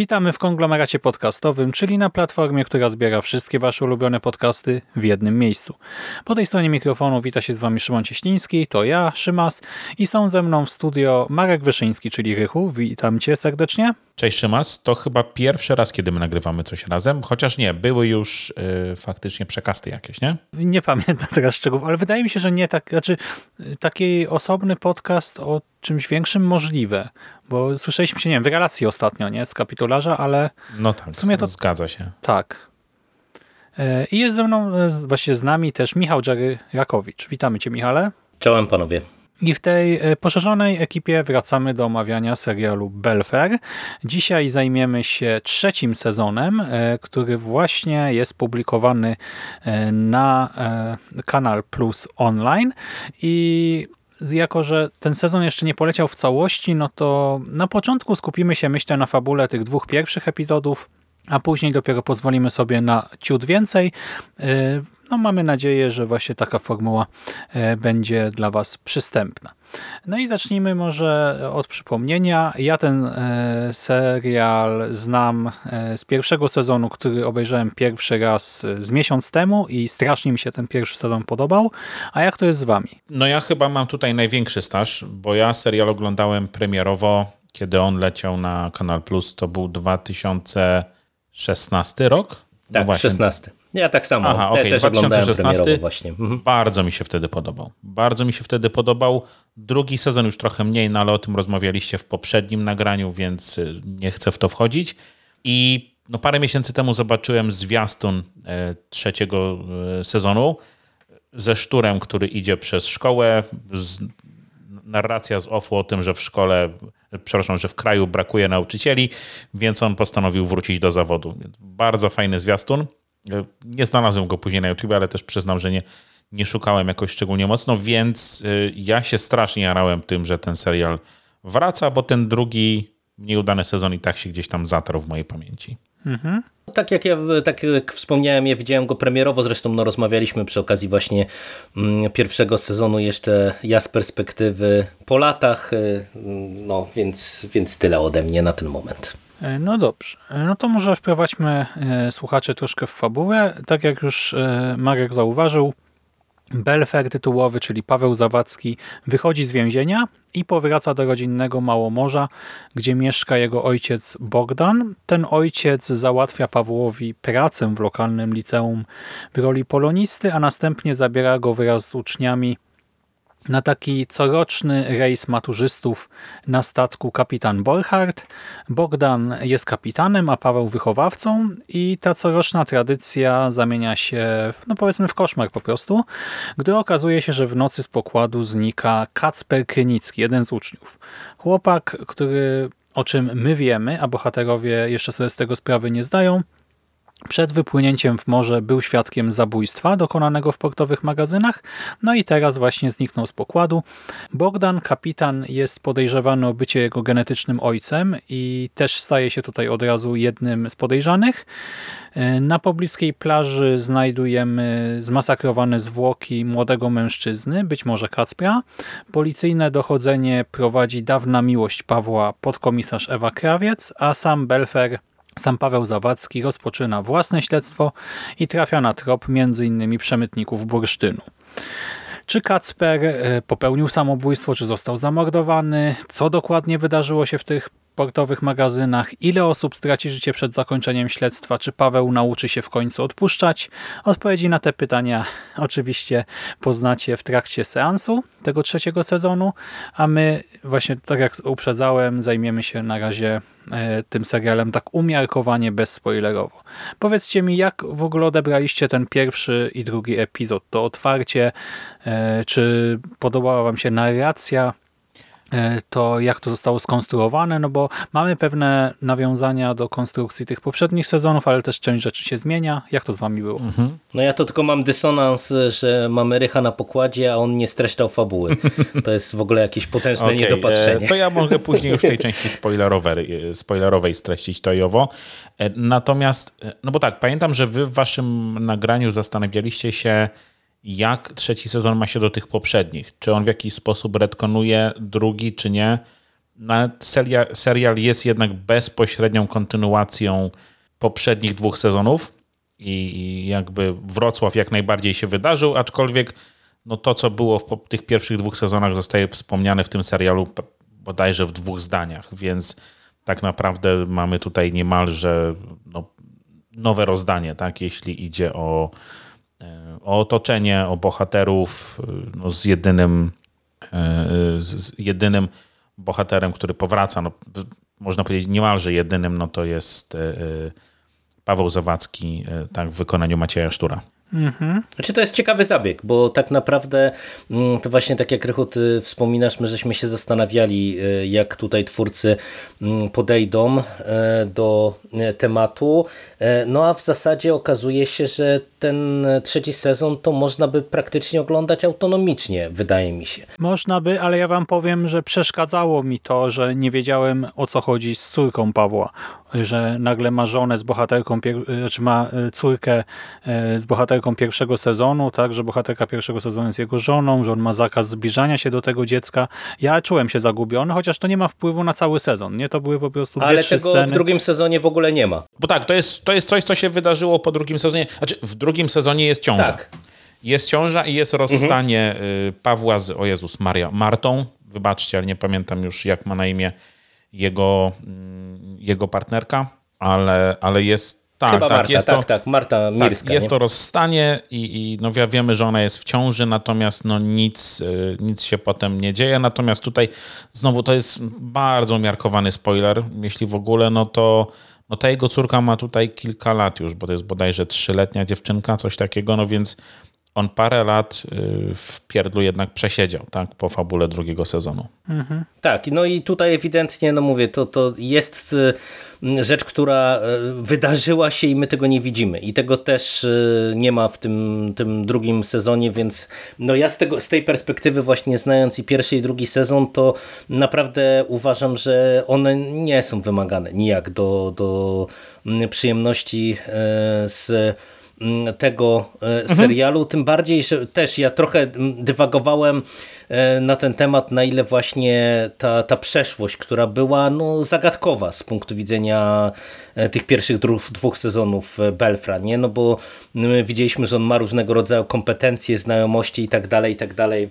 Witamy w konglomeracie podcastowym, czyli na platformie, która zbiera wszystkie Wasze ulubione podcasty w jednym miejscu. Po tej stronie mikrofonu wita się z Wami Szymon Cieśliński, to ja, Szymas i są ze mną w studio Marek Wyszyński, czyli Rychu. Witam Cię serdecznie. Cześć Szymas, to chyba pierwszy raz, kiedy my nagrywamy coś razem, chociaż nie, były już y, faktycznie przekasty jakieś, nie? Nie pamiętam teraz szczegółów, ale wydaje mi się, że nie tak, znaczy taki osobny podcast o czymś większym możliwe, bo słyszeliśmy się, nie wiem, w relacji ostatnio, nie, z kapitularza, ale No tak, W sumie to- zgadza się. tak. E, I jest ze mną, e, z- właśnie z nami też Michał Jerry Rakowicz. Witamy Cię, Michale. Czołem panowie. I w tej e, poszerzonej ekipie wracamy do omawiania serialu Belfair. Dzisiaj zajmiemy się trzecim sezonem, który właśnie jest publikowany na Kanal Plus Online i jako, że ten sezon jeszcze nie poleciał w całości, no to na początku skupimy się, myślę, na fabule tych dwóch pierwszych epizodów, a później dopiero pozwolimy sobie na ciut więcej. No mamy nadzieję, że właśnie taka formuła e, będzie dla Was przystępna. No i zacznijmy może od przypomnienia. Ja ten e, serial znam e, z pierwszego sezonu, który obejrzałem pierwszy raz z miesiąc temu i strasznie mi się ten pierwszy sezon podobał. A jak to jest z Wami? No ja chyba mam tutaj największy staż, bo ja serial oglądałem premierowo, kiedy on leciał na Kanal Plus, to był 2016 rok? No Tak, właśnie. 16. Ja tak samo. Aha, Te, oglądałem 2016. premierowo właśnie. Mhm. Bardzo mi się wtedy podobał. Bardzo mi się wtedy podobał. Drugi sezon już trochę mniej, no ale o tym rozmawialiście w poprzednim nagraniu, więc y, nie chcę w to wchodzić. I no, parę miesięcy temu zobaczyłem zwiastun e, trzeciego e, sezonu ze szturem, który idzie przez szkołę. Z, narracja z OFU o tym, że w szkole, przepraszam, że w kraju brakuje nauczycieli, więc on postanowił wrócić do zawodu. Bardzo fajny zwiastun. Nie znalazłem go później na YouTube, ale też przyznam, że nie, nie szukałem jakoś szczególnie mocno, więc y, ja się strasznie jarałem tym, że ten serial wraca, bo ten drugi nieudany sezon i tak się gdzieś tam zatarł w mojej pamięci. Tak jak ja tak jak wspomniałem, ja widziałem go premierowo, zresztą no, rozmawialiśmy przy okazji właśnie mm, pierwszego sezonu jeszcze ja z perspektywy po latach, y, no więc, więc tyle ode mnie na ten moment. E, No dobrze, E, no to może wprowadźmy e, słuchaczy troszkę w fabułę. Tak jak już Marek zauważył, Belfer tytułowy, czyli Paweł Zawadzki, wychodzi z więzienia i powraca do rodzinnego Małomorza, gdzie mieszka jego ojciec Bogdan. Ten ojciec załatwia Pawłowi pracę w lokalnym liceum w roli polonisty, a następnie zabiera go wraz z uczniami na taki coroczny rejs maturzystów na statku kapitan Borchardt. Bogdan jest kapitanem, a Paweł wychowawcą i ta coroczna tradycja zamienia się, no powiedzmy, w koszmar po prostu, gdy okazuje się, że w nocy z pokładu znika Kacper Krynicki, jeden z uczniów. Chłopak, który, o czym my wiemy, a bohaterowie jeszcze sobie z tego sprawy nie zdają, przed wypłynięciem w morze był świadkiem zabójstwa dokonanego w portowych magazynach, no i teraz właśnie zniknął z pokładu. Bogdan, kapitan, jest podejrzewany o bycie jego genetycznym ojcem i też staje się tutaj od razu jednym z podejrzanych. Na pobliskiej plaży znajdujemy zmasakrowane zwłoki młodego mężczyzny, być może Kacpra. Policyjne dochodzenie prowadzi dawna miłość Pawła, podkomisarz Ewa Krawiec, a sam Belfer sam Paweł Zawadzki rozpoczyna własne śledztwo i trafia na trop m.in. przemytników bursztynu. Czy Kacper e, popełnił samobójstwo, czy został zamordowany? Co dokładnie wydarzyło się w tych portowych magazynach? Ile osób straci życie przed zakończeniem śledztwa? Czy Paweł nauczy się w końcu odpuszczać? Odpowiedzi na te pytania oczywiście poznacie w trakcie seansu tego trzeciego sezonu, a my właśnie, tak jak uprzedzałem, zajmiemy się na razie e, tym serialem tak umiarkowanie bezspoilerowo. Powiedzcie mi, jak w ogóle odebraliście ten pierwszy i drugi epizod, to otwarcie, e, czy podobała wam się narracja? E, to jak to zostało skonstruowane, no bo mamy pewne nawiązania do konstrukcji tych poprzednich sezonów, ale też część rzeczy się zmienia. Jak to z wami było? Mhm. No ja to tylko mam dysonans, że mamy Rycha na pokładzie, a on nie streszczał fabuły. To jest w ogóle jakieś potężne Okay, niedopatrzenie. E, to ja mogę później już tej części spoilerowej, e, spoilerowej streścić to i owo. Natomiast, no bo tak, pamiętam, że wy w waszym nagraniu zastanawialiście się, jak trzeci sezon ma się do tych poprzednich. Czy on w jakiś sposób retkonuje drugi, czy nie. Nawet serial, serial jest jednak bezpośrednią kontynuacją poprzednich dwóch sezonów i jakby Wrocław jak najbardziej się wydarzył, aczkolwiek no to, co było w tych pierwszych dwóch sezonach zostaje wspomniane w tym serialu bodajże w dwóch zdaniach, więc tak naprawdę mamy tutaj niemalże no, nowe rozdanie, tak, jeśli idzie o o otoczenie, o bohaterów no, z jedynym e, z jedynym bohaterem, który powraca, no, można powiedzieć niemalże jedynym, no to jest e, e, Paweł Zawadzki tak, w wykonaniu Macieja Sztura. Mhm. Znaczy to jest ciekawy zabieg, bo tak naprawdę mm, to właśnie tak jak Rychu ty wspominasz, my żeśmy się zastanawiali e, jak tutaj twórcy mm, podejdą e, do tematu, no a w zasadzie okazuje się, że ten trzeci sezon to można by praktycznie oglądać autonomicznie, wydaje mi się. Można by, ale ja wam powiem, że przeszkadzało mi to, że nie wiedziałem o co chodzi z córką Pawła, że nagle ma żonę z bohaterką, czy znaczy ma córkę z bohaterką bohaterką pierwszego sezonu, tak, że bohaterka pierwszego sezonu jest jego żoną, że on ma zakaz zbliżania się do tego dziecka. Ja czułem się zagubiony, chociaż to nie ma wpływu na cały sezon. Nie, to były po prostu dwie, Ale trzy tego sceny. w drugim sezonie w ogóle nie ma. Bo tak, to jest, to jest coś, co się wydarzyło po drugim sezonie. Znaczy, w drugim sezonie jest ciąża. Tak. Jest ciąża i jest rozstanie mhm. Pawła z, o Jezus Maria, Martą. Wybaczcie, ale nie pamiętam już, jak ma na imię jego, mm, jego partnerka, ale, ale jest tak, Chyba tak, Marta, jest tak, to, tak, Marta Mirska. Tak, jest nie? to rozstanie i, i no wiemy, że ona jest w ciąży, natomiast no nic, y, nic się potem nie dzieje. Natomiast tutaj znowu to jest bardzo umiarkowany spoiler, jeśli w ogóle, no to no ta jego córka ma tutaj kilka lat już, bo to jest bodajże trzyletnia dziewczynka, coś takiego, no więc on parę lat y, w pierdlu jednak przesiedział, tak, po fabule drugiego sezonu. Mhm. Tak, no i tutaj ewidentnie, no mówię, to, to jest y, rzecz, która y, wydarzyła się i my tego nie widzimy. I tego też nie ma w tym, tym drugim sezonie, więc no ja z, tego, z tej perspektywy właśnie znając i pierwszy i drugi sezon, to naprawdę uważam, że one nie są wymagane nijak do, do mm, przyjemności z tego e, mhm. serialu, tym bardziej, że też ja trochę mm, dywagowałem e, na ten temat, na ile właśnie ta, ta przeszłość, która była no, zagadkowa z punktu widzenia e, tych pierwszych dwóch sezonów Belfra, nie? No bo my widzieliśmy, że on ma różnego rodzaju kompetencje, znajomości i tak dalej, i tak dalej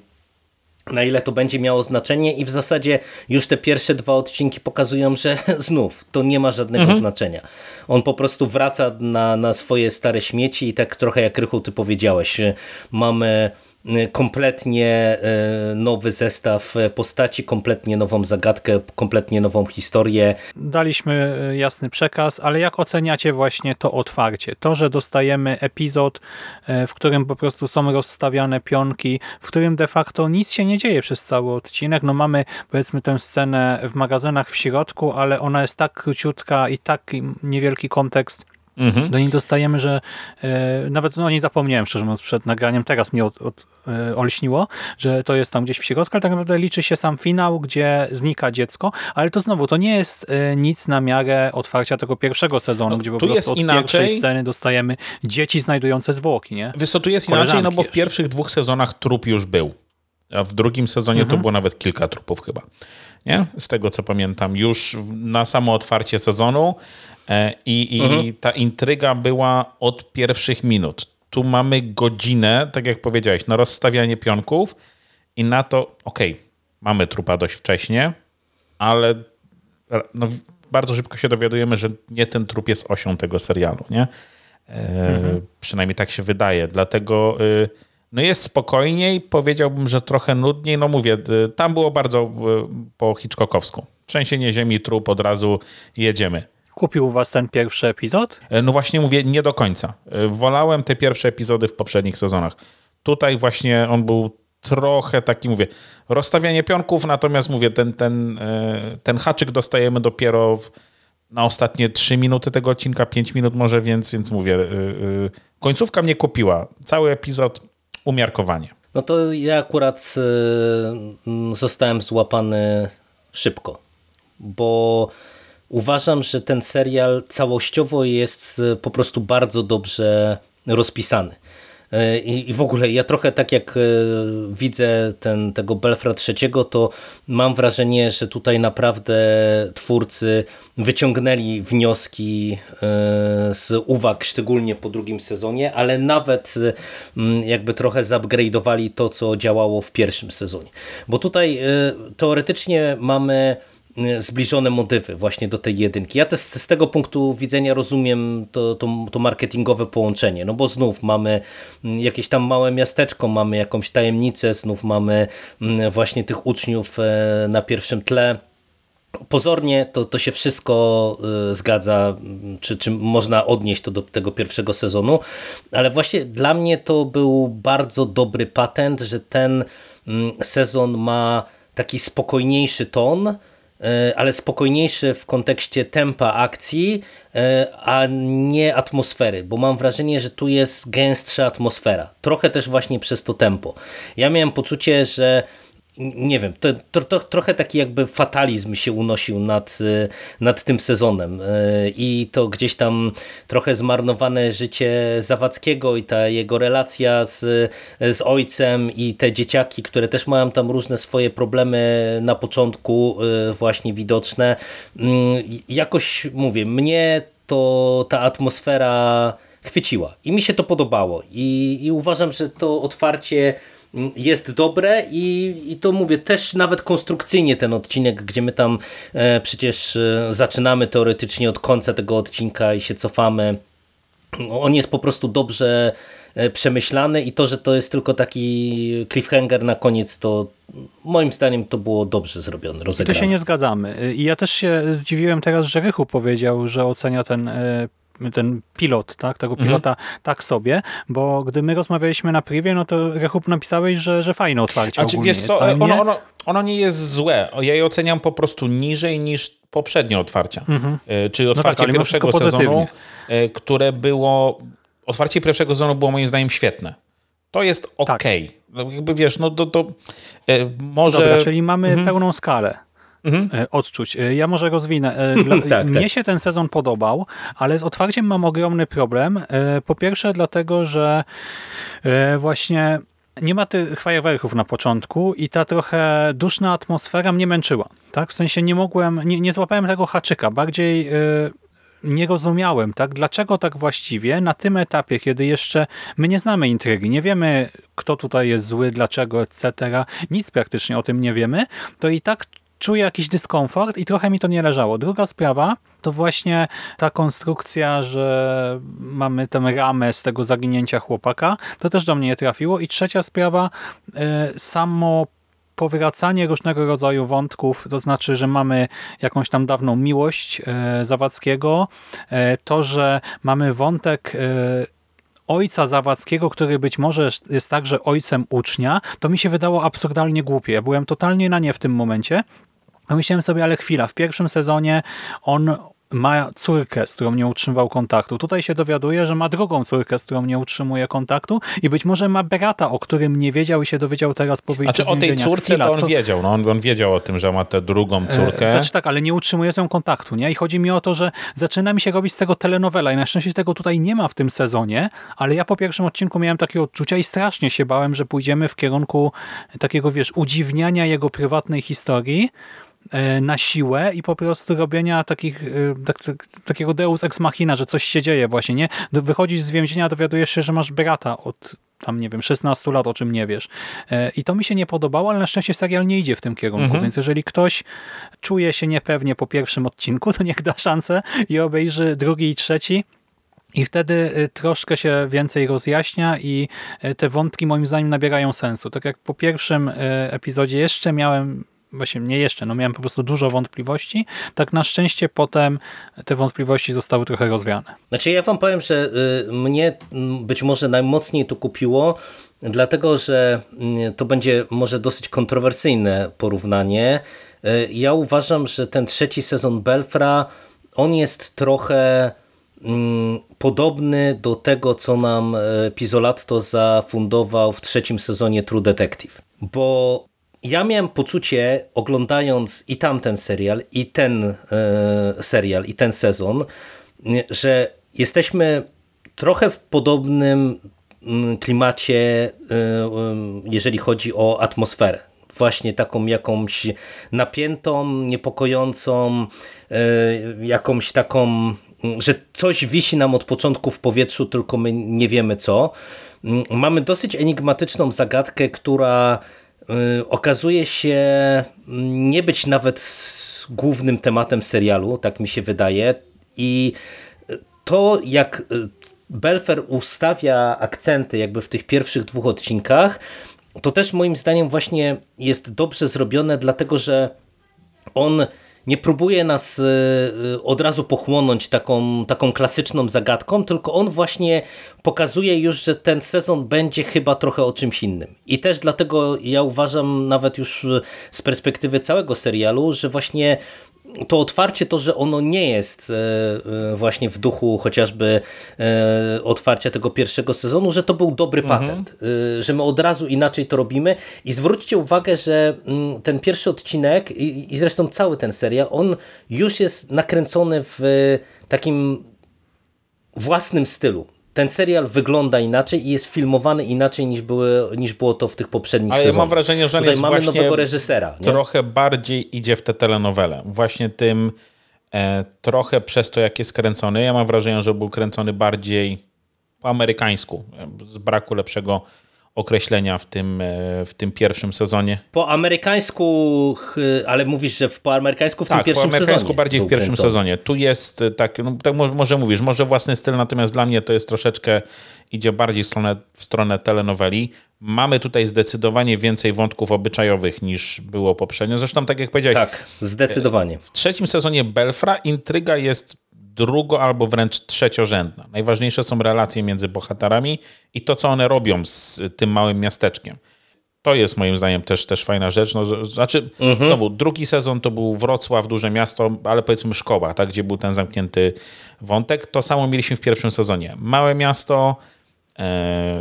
na ile to będzie miało znaczenie i w zasadzie już te pierwsze dwa odcinki pokazują, że znów to nie ma żadnego mhm. znaczenia. On po prostu wraca na, na swoje stare śmieci i tak trochę jak Rychu ty powiedziałeś, mamy Y, kompletnie y, nowy zestaw postaci, kompletnie nową zagadkę, kompletnie nową historię. Daliśmy y, jasny przekaz, ale jak oceniacie właśnie to otwarcie? To, że dostajemy epizod, w którym po prostu są rozstawiane pionki, w którym de facto nic się nie dzieje przez cały odcinek. No mamy powiedzmy tę scenę w magazynach w środku, ale ona jest tak króciutka i tak niewielki kontekst Mhm. Do niej dostajemy, że e, nawet no nie zapomniałem szczerze mówiąc przed nagraniem, teraz mi od, od, e, olśniło, że to jest tam gdzieś w środku, ale tak naprawdę liczy się sam finał, gdzie znika dziecko, ale to znowu, to nie jest e, nic na miarę otwarcia tego pierwszego sezonu, no, gdzie po prostu od inaczej. pierwszej sceny dostajemy dzieci znajdujące zwłoki. Nie? Wiesz tu jest inaczej, no bo w pierwszych dwóch sezonach trup już był, a w drugim sezonie mhm. to było nawet kilka trupów chyba. Nie? Z tego co pamiętam, już na samo otwarcie sezonu E, I, i mhm. ta intryga była od pierwszych minut. Tu mamy godzinę, tak jak powiedziałeś, na rozstawianie pionków i na to, okej, okay, mamy trupa dość wcześnie, ale no, bardzo szybko się dowiadujemy, że nie ten trup jest osią tego serialu, nie? E, mhm. Przynajmniej tak się wydaje. Dlatego y, no jest spokojniej, powiedziałbym, że trochę nudniej. No mówię, y, tam było bardzo y, po Hitchcockowsku. Trzęsienie ziemi, trup, od razu jedziemy. Kupił was ten pierwszy epizod? E, no właśnie mówię, nie do końca. E, wolałem te pierwsze epizody w poprzednich sezonach. Tutaj właśnie on był trochę taki, mówię, rozstawianie pionków, natomiast mówię, ten, ten, e, ten haczyk dostajemy dopiero w, na ostatnie 3 minuty tego odcinka, 5 minut może, więc, więc mówię, końcówka mnie kupiła. Cały epizod umiarkowanie. No to ja akurat zostałem złapany szybko, bo uważam, że ten serial całościowo jest po prostu bardzo dobrze rozpisany. E, I, w ogóle ja trochę tak jak e, widzę ten, tego Belfra trzeciego, to mam wrażenie, że tutaj naprawdę twórcy wyciągnęli wnioski e, z uwag, szczególnie po drugim sezonie, ale nawet jakby trochę zupgrade'owali to, co działało w pierwszym sezonie. Bo tutaj teoretycznie mamy zbliżone motywy właśnie do tej jedynki. Ja też z tego punktu widzenia rozumiem to, to, to marketingowe połączenie, no bo znów mamy mm, jakieś tam małe miasteczko, mamy jakąś tajemnicę, znów mamy mm, właśnie tych uczniów e, na pierwszym tle. Pozornie to, to się wszystko y, zgadza, mm, czy, czy można odnieść to do tego pierwszego sezonu, ale właśnie dla mnie to był bardzo dobry patent, że ten sezon ma taki spokojniejszy ton, ale spokojniejszy w kontekście tempa akcji, e, a nie atmosfery, bo mam wrażenie, że tu jest gęstsza atmosfera. Trochę też właśnie przez to tempo. Ja miałem poczucie, że nie wiem, to, to, to, trochę taki jakby fatalizm się unosił nad, y, nad tym sezonem y, i to gdzieś tam trochę zmarnowane życie Zawadzkiego i ta jego relacja z, z ojcem i te dzieciaki, które też mają tam różne swoje problemy na początku y, właśnie widoczne. Mm, jakoś mówię, mnie to ta atmosfera chwyciła i mi się to podobało i, i uważam, że to otwarcie jest dobre i, i to mówię też nawet konstrukcyjnie ten odcinek, gdzie my tam e, przecież e, zaczynamy teoretycznie od końca tego odcinka i się cofamy. On jest po prostu dobrze e, przemyślany i to, że to jest tylko taki cliffhanger na koniec, to moim zdaniem to było dobrze zrobione, rozegrane. I to się nie zgadzamy. I ja też się zdziwiłem teraz, że Rychu powiedział, że ocenia ten e, ten pilot, tak, tego mhm. pilota mhm. tak sobie, bo gdy my rozmawialiśmy na privie, no to Rechub napisałeś, że, że fajne otwarcie czy wiesz co, jest, ono, ono, ono, nie jest złe. Ja je oceniam po prostu niżej niż poprzednie otwarcia. Mhm. E, Czyli otwarcie no tak, pierwszego sezonu, e, które było otwarcie pierwszego sezonu było moim zdaniem świetne. To jest ok. Tak. No, jakby wiesz, no to, to e, może... Dobra, czyli mamy mhm. pełną skalę mhm. E, odczuć. E, ja może rozwinę. E, dla, tak, mnie tak. się ten sezon podobał, ale z otwarciem mam ogromny problem. Po pierwsze dlatego, że właśnie nie ma tych fajerwerków na początku i ta trochę duszna atmosfera mnie męczyła. Tak? W sensie nie mogłem, nie, nie złapałem tego haczyka. Bardziej nie rozumiałem, tak? Dlaczego tak właściwie na tym etapie, kiedy jeszcze my nie znamy intrygi, nie wiemy, kto tutaj jest zły, dlaczego, etc. Nic praktycznie o tym nie wiemy, to i tak czuję jakiś dyskomfort i trochę mi to nie leżało. Druga sprawa to właśnie ta konstrukcja, że mamy tę ramę z tego zaginięcia chłopaka. To też do mnie nie trafiło. I trzecia sprawa, y, samo powracanie różnego rodzaju wątków, to znaczy, że mamy jakąś tam dawną miłość y, Zawadzkiego, y, to, że mamy wątek ojca Zawadzkiego, który być może jest także ojcem ucznia, to mi się wydało absurdalnie głupie. Byłem totalnie na nie w tym momencie a myślałem sobie, ale chwila, w pierwszym sezonie on ma córkę, z którą nie utrzymywał kontaktu. Tutaj się dowiaduje, że ma drugą córkę, z którą nie utrzymuje kontaktu i być może ma brata, o którym nie wiedział i się dowiedział teraz po wyjściu znaczy, o tej córce Chwila, to on co... wiedział, no, on, on, wiedział o tym, że ma tę drugą e, córkę. Znaczy tak, ale nie utrzymuje z nią kontaktu, nie? I chodzi mi o to, że zaczyna mi się robić z tego telenowela i na szczęście tego tutaj nie ma w tym sezonie, ale ja po pierwszym odcinku miałem takie odczucia i strasznie się bałem, że pójdziemy w kierunku takiego, wiesz, udziwniania jego prywatnej historii, na siłę i po prostu robienia takich, e, tak, tak, takiego deus ex machina, że coś się dzieje właśnie, nie? Wychodzisz z więzienia, dowiadujesz się, że masz brata od tam, nie wiem, 16 lat, o czym nie wiesz. E, I to mi się nie podobało, ale na szczęście serial nie idzie w tym kierunku, mhm. więc jeżeli ktoś czuje się niepewnie po pierwszym odcinku, to niech da szansę i obejrzy drugi i trzeci, i wtedy troszkę się więcej rozjaśnia i te wątki moim zdaniem nabierają sensu. Tak jak po pierwszym epizodzie jeszcze miałem właśnie nie jeszcze, no miałem po prostu dużo wątpliwości, tak na szczęście potem te wątpliwości zostały trochę rozwiane. Znaczy ja wam powiem, że y, mnie być może najmocniej to kupiło dlatego że mm, to będzie może dosyć kontrowersyjne porównanie. E, ja uważam, że ten trzeci sezon Belfra, on jest trochę mm, podobny do tego, co nam e, Pizzolatto zafundował w trzecim sezonie True Detective. Bo ja miałem poczucie, oglądając i tamten serial, i ten e, serial, i ten sezon, że jesteśmy trochę w podobnym mm, klimacie, jeżeli chodzi o atmosferę właśnie taką jakąś napiętą, niepokojącą, e, jakąś taką, że coś wisi nam od początku w powietrzu, tylko my nie wiemy co. Mm, mamy dosyć enigmatyczną zagadkę, która e, okazuje się nie być nawet głównym tematem serialu, tak mi się wydaje. I to, jak e, Belfer ustawia akcenty jakby w tych pierwszych dwóch odcinkach, to też moim zdaniem właśnie jest dobrze zrobione, dlatego że on nie próbuje nas y, y, od razu pochłonąć taką, taką klasyczną zagadką, tylko on właśnie pokazuje już, że ten sezon będzie chyba trochę o czymś innym. I też dlatego ja uważam, nawet już z perspektywy całego serialu, że właśnie to otwarcie, to, że ono nie jest e, e, właśnie w duchu chociażby e, otwarcia tego pierwszego sezonu, że to był dobry mhm. patent, że my od razu inaczej to robimy i zwróćcie uwagę, że mm, ten pierwszy odcinek i zresztą cały ten serial, on już jest nakręcony w takim własnym stylu ten serial wygląda inaczej i jest filmowany inaczej niż, były, niż było to w tych poprzednich Ale sezonach. ja mam wrażenie, że on jest mamy nowego reżysera. Nie? Trochę bardziej idzie w tę telenowelę. Właśnie tym e, trochę przez to, jak jest kręcony. Ja mam wrażenie, że był kręcony bardziej po amerykańsku, z braku lepszego określenia w tym, e, w tym pierwszym sezonie. Po amerykańsku, ale mówisz, że po amerykańsku w tak, tym pierwszym sezonie. po amerykańsku bardziej w pierwszym kręcony. sezonie. Tu jest e, tak, no, tak może mówisz, może własny styl, natomiast dla mnie to jest troszeczkę, idzie bardziej w stronę, w stronę telenoweli. Mamy tutaj zdecydowanie więcej wątków obyczajowych niż było poprzednio. Zresztą tak jak powiedziałeś. Tak, zdecydowanie. W trzecim sezonie Belfra intryga jest drugo albo wręcz trzeciorzędna. Najważniejsze są relacje między bohaterami i to, co one robią z tym małym miasteczkiem. To jest moim zdaniem też, też fajna rzecz. No, znaczy, mhm. znowu, drugi sezon to był Wrocław, duże miasto, ale powiedzmy szkoła, tak, gdzie był ten zamknięty wątek. To samo mieliśmy w pierwszym sezonie. Małe miasto, e,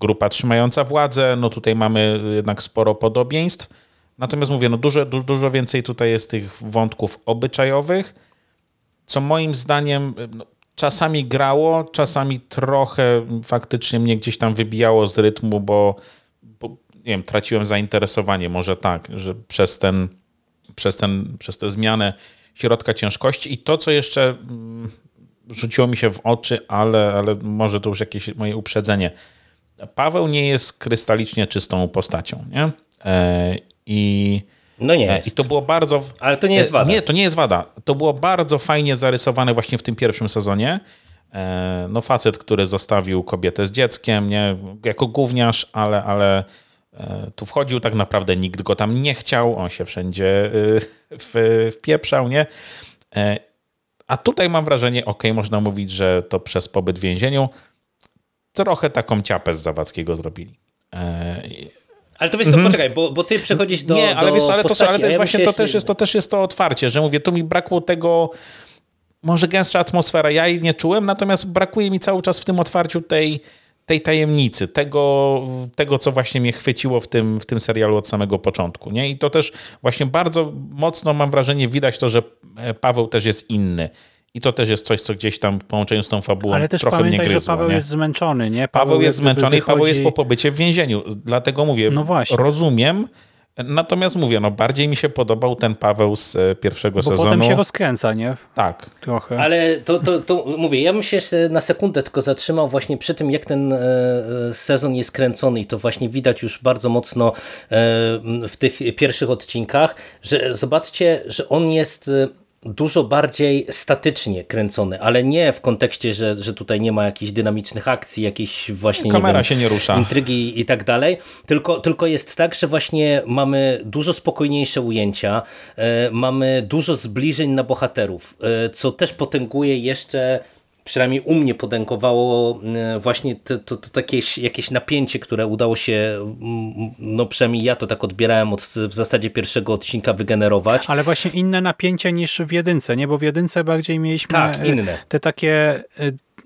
grupa trzymająca władzę, no tutaj mamy jednak sporo podobieństw. Natomiast mówię, no dużo, dużo, dużo więcej tutaj jest tych wątków obyczajowych, co moim zdaniem no, czasami grało, czasami trochę faktycznie mnie gdzieś tam wybijało z rytmu, bo, bo nie wiem, traciłem zainteresowanie, może tak, że przez ten, przez ten, przez tę zmianę środka ciężkości i to, co jeszcze mm, rzuciło mi się w oczy, ale, ale może to już jakieś moje uprzedzenie. Paweł nie jest krystalicznie czystą postacią, nie? E, I no nie jest. I to było bardzo... Ale to nie jest wada. Nie, to nie jest wada. To było bardzo fajnie zarysowane właśnie w tym pierwszym sezonie. E, no facet, który zostawił kobietę z dzieckiem, nie, jako gówniarz, ale, ale e, tu wchodził, tak naprawdę nikt go tam nie chciał, on się wszędzie e, wpieprzał, nie? A tutaj mam wrażenie, ok, można mówić, że to przez pobyt w więzieniu trochę taką ciapę z Zawadzkiego zrobili. Ale to wiesz, to mhm. poczekaj, bo, bo ty przechodzisz do Nie, ale do wiesz, ale, postaci, to, ale to jest właśnie, to też jest, to też jest to otwarcie, że mówię, tu mi brakło tego, może gęstsza atmosfera, ja jej nie czułem, natomiast brakuje mi cały czas w tym otwarciu tej, tej tajemnicy, tego, tego, co właśnie mnie chwyciło w tym, w tym serialu od samego początku. Nie? I to też właśnie bardzo mocno mam wrażenie, widać to, że Paweł też jest inny. I to też jest coś, co gdzieś tam w połączeniu z tą fabułą Ale też trochę pamiętaj, mnie gryzło, że Paweł nie? jest zmęczony, nie? Paweł, Paweł jest zmęczony wychodzi... i Paweł jest po pobycie w więzieniu. Dlatego mówię, no rozumiem, Natomiast mówię, no bardziej mi się podobał ten Paweł z e, pierwszego Bo sezonu. potem się rozkręca, nie? Tak. Trochę. Ale to, to, to mówię, ja bym się jeszcze na sekundę tylko zatrzymał właśnie przy tym, jak ten e, sezon jest kręcony i to właśnie widać już bardzo mocno e, w tych pierwszych odcinkach, że zobaczcie, że on jest dużo bardziej statycznie kręcony, ale nie w kontekście, że, że tutaj nie ma jakichś dynamicznych akcji, jakiejś właśnie Kamera nie wiem, się nie rusza. intrygi i tak dalej, tylko, tylko jest tak, że właśnie mamy dużo spokojniejsze ujęcia, e, mamy dużo zbliżeń na bohaterów, e, co też potęguje jeszcze przynajmniej u mnie podękowało właśnie to, to, to takie jakieś napięcie, które udało się, no przynajmniej ja to tak odbierałem od w zasadzie pierwszego odcinka wygenerować. Ale właśnie inne napięcie niż w jedynce, nie? Bo w jedynce bardziej mieliśmy tak, inne. te takie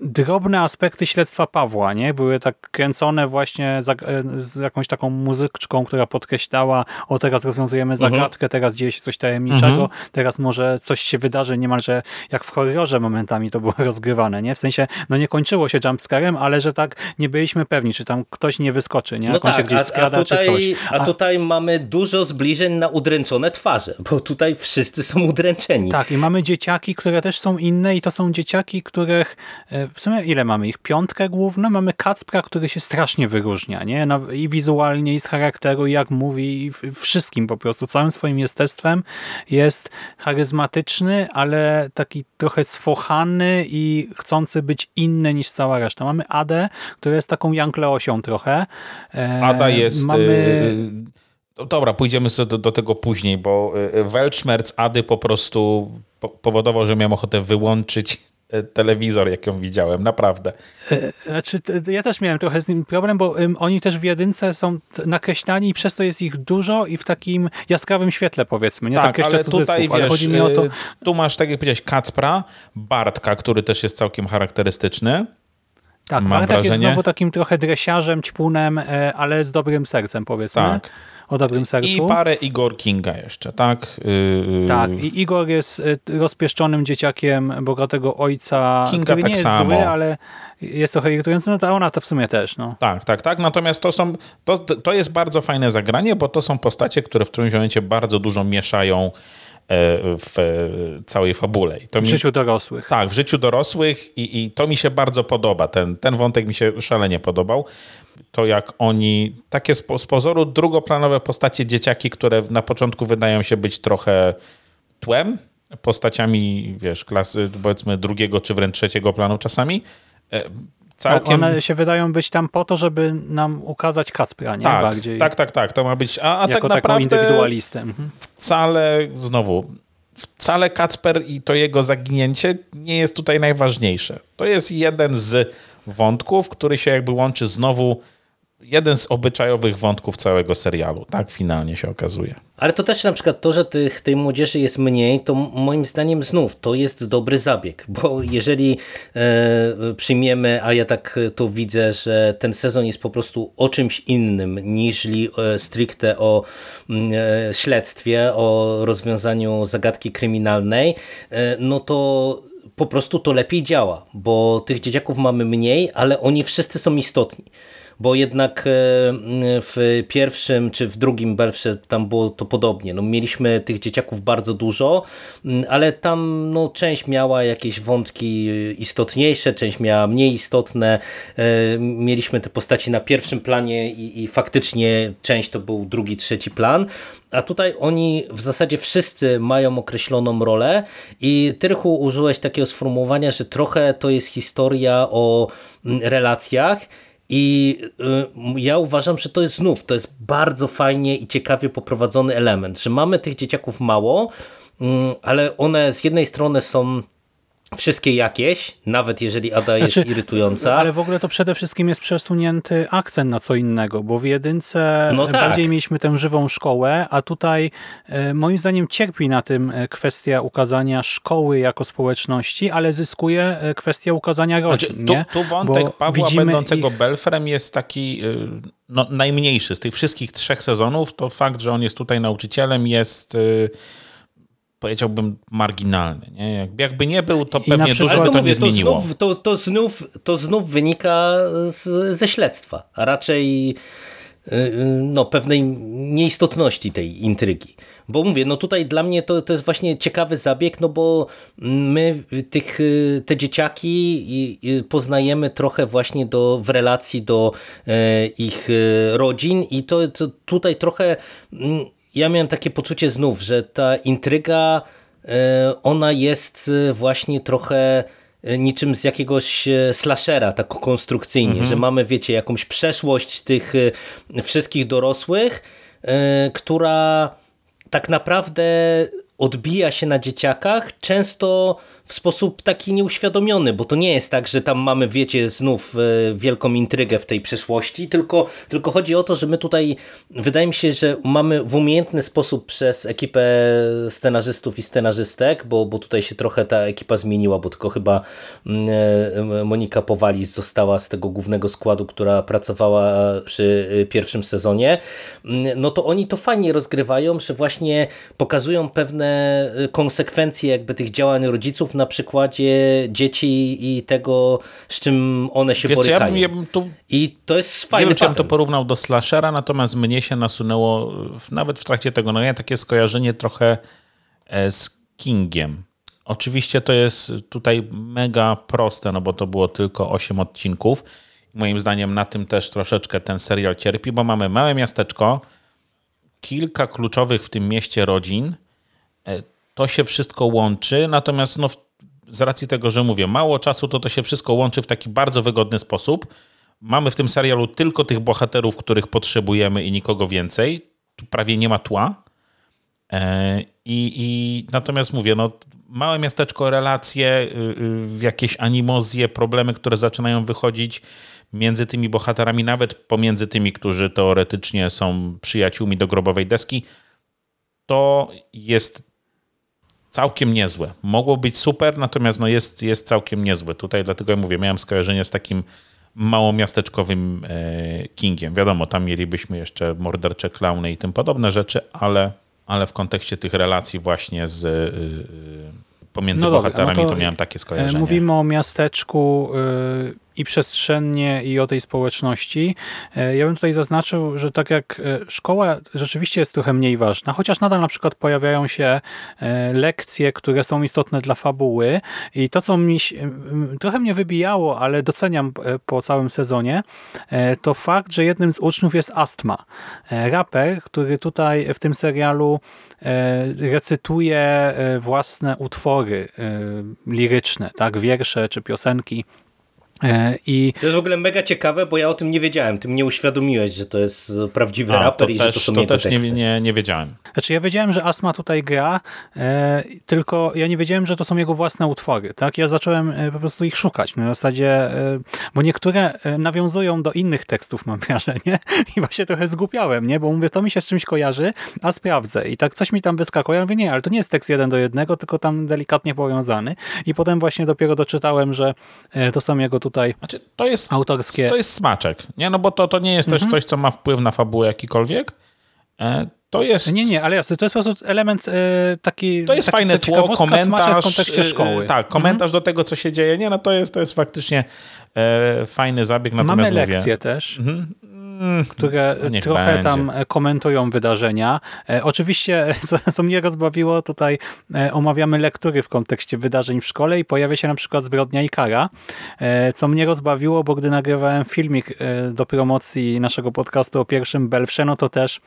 drobne aspekty śledztwa Pawła, nie? Były tak kręcone właśnie za, e, z jakąś taką muzyczką, która podkreślała, o teraz rozwiązujemy mhm. zagadkę, mhm. teraz dzieje się coś tajemniczego, mhm. teraz może coś się wydarzy niemalże jak w horrorze momentami to było rozgrywane, nie? W sensie, no nie kończyło się jumpscarem, ale że tak nie byliśmy pewni, czy tam ktoś nie wyskoczy, nie? Jak no tak, się gdzieś skrada, a tutaj, czy coś. A... a tutaj mamy dużo zbliżeń na udręczone twarze, bo tutaj wszyscy są udręczeni. Tak, i mamy dzieciaki, które też są inne i to są dzieciaki, których e, w sumie ile mamy ich? Piątkę główną? Mamy Kacpra, który się strasznie wyróżnia, nie? No, I wizualnie, i z charakteru, i jak mówi, i wszystkim po prostu. Całym swoim jestestwem jest charyzmatyczny, ale taki trochę sfochany i chcący być inny niż cała reszta. Mamy Adę, która jest taką Jank Leosią trochę. E, Ada jest... Mamy... E, dobra, pójdziemy do, do tego później, bo e, Weltschmerz Ady po prostu powodował, że miałem ochotę wyłączyć telewizor, jak ją widziałem, naprawdę. E, znaczy, ja też miałem trochę z nim problem, bo oni też w jedynce są nakreślani i przez to jest ich dużo i w takim jaskrawym świetle, powiedzmy. Nie? Tak, ale tutaj, wiesz, ale chodzi mi o to... E, tu masz, tak jak powiedziałeś, Kacpra, Bartka, który też jest całkiem charakterystyczny. Tak, Mam Bartek wrażenie. jest znowu takim trochę dresiarzem, ćpunem, ale z dobrym sercem, powiedzmy. Tak o dobrym sercu. I parę Igor Kinga jeszcze, tak? Yy... Tak, i Igor jest y, rozpieszczonym dzieciakiem bogatego ojca, Kinga który tak nie jest samo. zły, ale jest trochę irytujący, no to ona to w sumie też. No. Tak, tak, tak. Natomiast to są, to, to jest bardzo fajne zagranie, bo to są postacie, które w którymś momencie bardzo dużo mieszają e, w całej fabule. I to w mi, życiu dorosłych. Tak, w życiu dorosłych i, i to mi się bardzo podoba. Ten, ten wątek mi się szalenie podobał to jak oni, takie z pozoru drugoplanowe postacie dzieciaki, które na początku wydają się być trochę tłem, postaciami, wiesz, klasy powiedzmy drugiego czy wręcz trzeciego planu czasami, e, Całkiem... Tak, one się wydają być tam po to, żeby nam ukazać Kacpra, nie? Tak, Bardziej tak, tak, tak, to ma być, a, a jako tak naprawdę indywidualistę. Mhm. wcale, znowu, wcale Kacper i to jego zaginięcie nie jest tutaj najważniejsze. To jest jeden z wątków, który się jakby łączy znowu jeden z obyczajowych wątków całego serialu. Tak finalnie się okazuje. Ale to też na przykład to, że tych, tej młodzieży jest mniej, to moim zdaniem znów to jest dobry zabieg, bo jeżeli e, przyjmiemy, a ja tak to widzę, że ten sezon jest po prostu o czymś innym niż e, stricte o e, śledztwie, o rozwiązaniu zagadki kryminalnej, e, no to po prostu to lepiej działa, bo tych dzieciaków mamy mniej, ale oni wszyscy są istotni bo jednak e, w pierwszym czy w drugim Belfrze tam było to podobnie. No, mieliśmy tych dzieciaków bardzo dużo, ale tam no, część miała jakieś wątki istotniejsze, część miała mniej istotne. E, mieliśmy te postaci na pierwszym planie i, i faktycznie część to był drugi, trzeci plan. A tutaj oni w zasadzie wszyscy mają określoną rolę i Tyrchu użyłeś takiego sformułowania, że trochę to jest historia o relacjach i y, ja uważam, że to jest znów, to jest bardzo fajnie i ciekawie poprowadzony element, że mamy tych dzieciaków mało, mm, ale one z jednej strony są wszystkie jakieś, nawet jeżeli Ada jest znaczy, irytująca. Ale w ogóle to przede wszystkim jest przesunięty akcent na co innego, bo w jedynce no tak. bardziej mieliśmy tę żywą szkołę, a tutaj e, moim zdaniem cierpi na tym e, kwestia ukazania szkoły jako społeczności, ale zyskuje e, kwestia ukazania rodzin. Znaczy, tu, tu, wątek bo Pawła będącego ich... Belfrem jest taki no, najmniejszy z tych wszystkich trzech sezonów. To fakt, że on jest tutaj nauczycielem jest powiedziałbym, marginalny. Nie? Jakby nie był, to pewnie dużo by to, mówię, nie zmieniło. To znów, to, to, znów, to znów wynika z, ze śledztwa, a raczej y, y, no, pewnej nieistotności tej intrygi. Bo mówię, no tutaj dla mnie to, to jest właśnie ciekawy zabieg, no bo my tych, y, te dzieciaki poznajemy trochę właśnie do, w relacji do ich rodzin i to, to tutaj trochę mm, ja miałem takie poczucie znów, że ta intryga, e, ona jest e, właśnie trochę e, niczym z jakiegoś slashera, tak konstrukcyjnie, mhm. że mamy, wiecie, jakąś przeszłość tych wszystkich dorosłych, która tak naprawdę odbija się na dzieciakach, często w sposób taki nieuświadomiony, bo to nie jest tak, że tam mamy, wiecie, znów e, wielką intrygę w tej przeszłości, tylko, tylko chodzi o to, że my tutaj, wydaje mi się, że mamy w umiejętny sposób przez ekipę scenarzystów i scenarzystek, bo, bo tutaj się trochę ta ekipa zmieniła, bo tylko chyba mm, e, Monika Powalis została z tego głównego składu, która pracowała przy e, pierwszym sezonie, mm, no to oni to fajnie rozgrywają, że właśnie pokazują pewne konsekwencje jakby tych działań rodziców na przykładzie dzieci i tego, z czym one się Wiesz borykają. ja bym, ja tu, I to jest nie fajny wiem, czy bym to porównał do slashera, natomiast mnie się nasunęło nawet w trakcie tego nagrania takie skojarzenie trochę e, z Kingiem. Oczywiście to jest tutaj mega proste, no bo to było tylko 8 odcinków. Moim zdaniem na tym też troszeczkę ten serial cierpi, bo mamy małe miasteczko, kilka kluczowych w tym mieście rodzin, to się wszystko łączy, natomiast no, z racji tego, że mówię, mało czasu, to to się wszystko łączy w taki bardzo wygodny sposób. Mamy w tym serialu tylko tych bohaterów, których potrzebujemy i nikogo więcej. Tu prawie nie ma tła. E, I, i natomiast mówię, no, małe miasteczko, relacje, y, y, jakieś animozje, problemy, które zaczynają wychodzić między tymi bohaterami, nawet pomiędzy tymi, którzy teoretycznie są przyjaciółmi do grobowej deski, to jest całkiem niezłe. Mogło być super, natomiast no jest, jest całkiem niezłe. Tutaj dlatego ja mówię, miałem skojarzenie z takim małomiasteczkowym e, Kingiem. Wiadomo, tam mielibyśmy jeszcze mordercze klauny i tym podobne rzeczy, ale, ale w kontekście tych relacji właśnie z y, y, pomiędzy No dobra, bohaterami no to, to, miałem takie E, skojarzenie. Mówimy o miasteczku i przestrzennie, i o tej społeczności. E, Ja bym tutaj zaznaczył, że tak jak e, szkoła rzeczywiście jest trochę mniej ważna, chociaż nadal na przykład pojawiają się e, lekcje, które są istotne dla fabuły i to, co mi się- trochę mnie wybijało, ale doceniam po całym sezonie, to fakt, że jednym z uczniów jest Astma. Raper, który tutaj w tym serialu recytuje własne utwory liryczne, tak, wiersze czy piosenki. E, I To jest w ogóle mega ciekawe, bo ja o tym nie wiedziałem. Ty mnie uświadomiłeś, że to jest prawdziwy A, raper to i że to też, są to też nie, nie, nie wiedziałem. Znaczy ja wiedziałem, że Asma tutaj gra, e, tylko ja nie wiedziałem, że to są jego własne utwory. Tak? Ja zacząłem e, po prostu ich szukać. Na zasadzie, e, bo niektóre e, nawiązują do innych tekstów, mam wrażenie. I właśnie trochę zgłupiałem, nie? Bo mówię, to mi się z czymś kojarzy, a sprawdzę. I tak coś mi tam wyskakuje. Ja mówię, nie, ale to nie jest tekst jeden do jednego, tylko tam delikatnie powiązany. I potem właśnie dopiero doczytałem, że e, to są jego tutaj Znaczy, to jest, autorskie. to jest smaczek, nie? No bo to, to nie jest też Mhm. coś, co ma wpływ na fabułę jakikolwiek. E, To jest, Nie, nie, ale jasne, to jest po prostu element e, taki to jest taki, fajne tło, komentarz. w kontekście e, szkoły. Tak, komentarz do tego, co się dzieje. Nie, no to jest, to jest faktycznie fajny zabieg. Mamy Natomiast mówię, lekcje też, Mhm. Mm, które no trochę będzie. tam komentują wydarzenia. E, oczywiście, co, co mnie rozbawiło, tutaj e, omawiamy lektury w kontekście wydarzeń w szkole i pojawia się na przykład Zbrodnia i Kara, e, co mnie rozbawiło, bo gdy nagrywałem filmik e, do promocji naszego podcastu o pierwszym Belfrze, no to też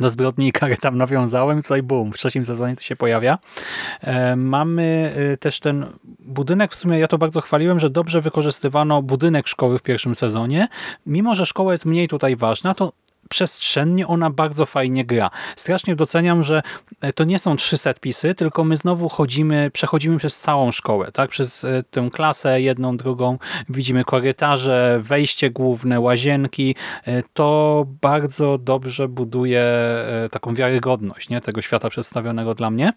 do zbrodni i kary tam nawiązałem. Tutaj boom, w trzecim sezonie to się pojawia. E, Mamy e, też ten budynek, w sumie ja to bardzo chwaliłem, że dobrze wykorzystywano budynek szkoły w pierwszym sezonie. Mimo, że szkoła jest mniej tutaj ważna, to przestrzennie ona bardzo fajnie gra. Strasznie doceniam, że e, to nie są trzy setpisy, tylko my znowu chodzimy, przechodzimy przez całą szkołę, tak? Przez e, tę klasę jedną, drugą, widzimy korytarze, wejście główne, łazienki. E, To bardzo dobrze buduje taką wiarygodność nie? tego świata przedstawionego dla mnie.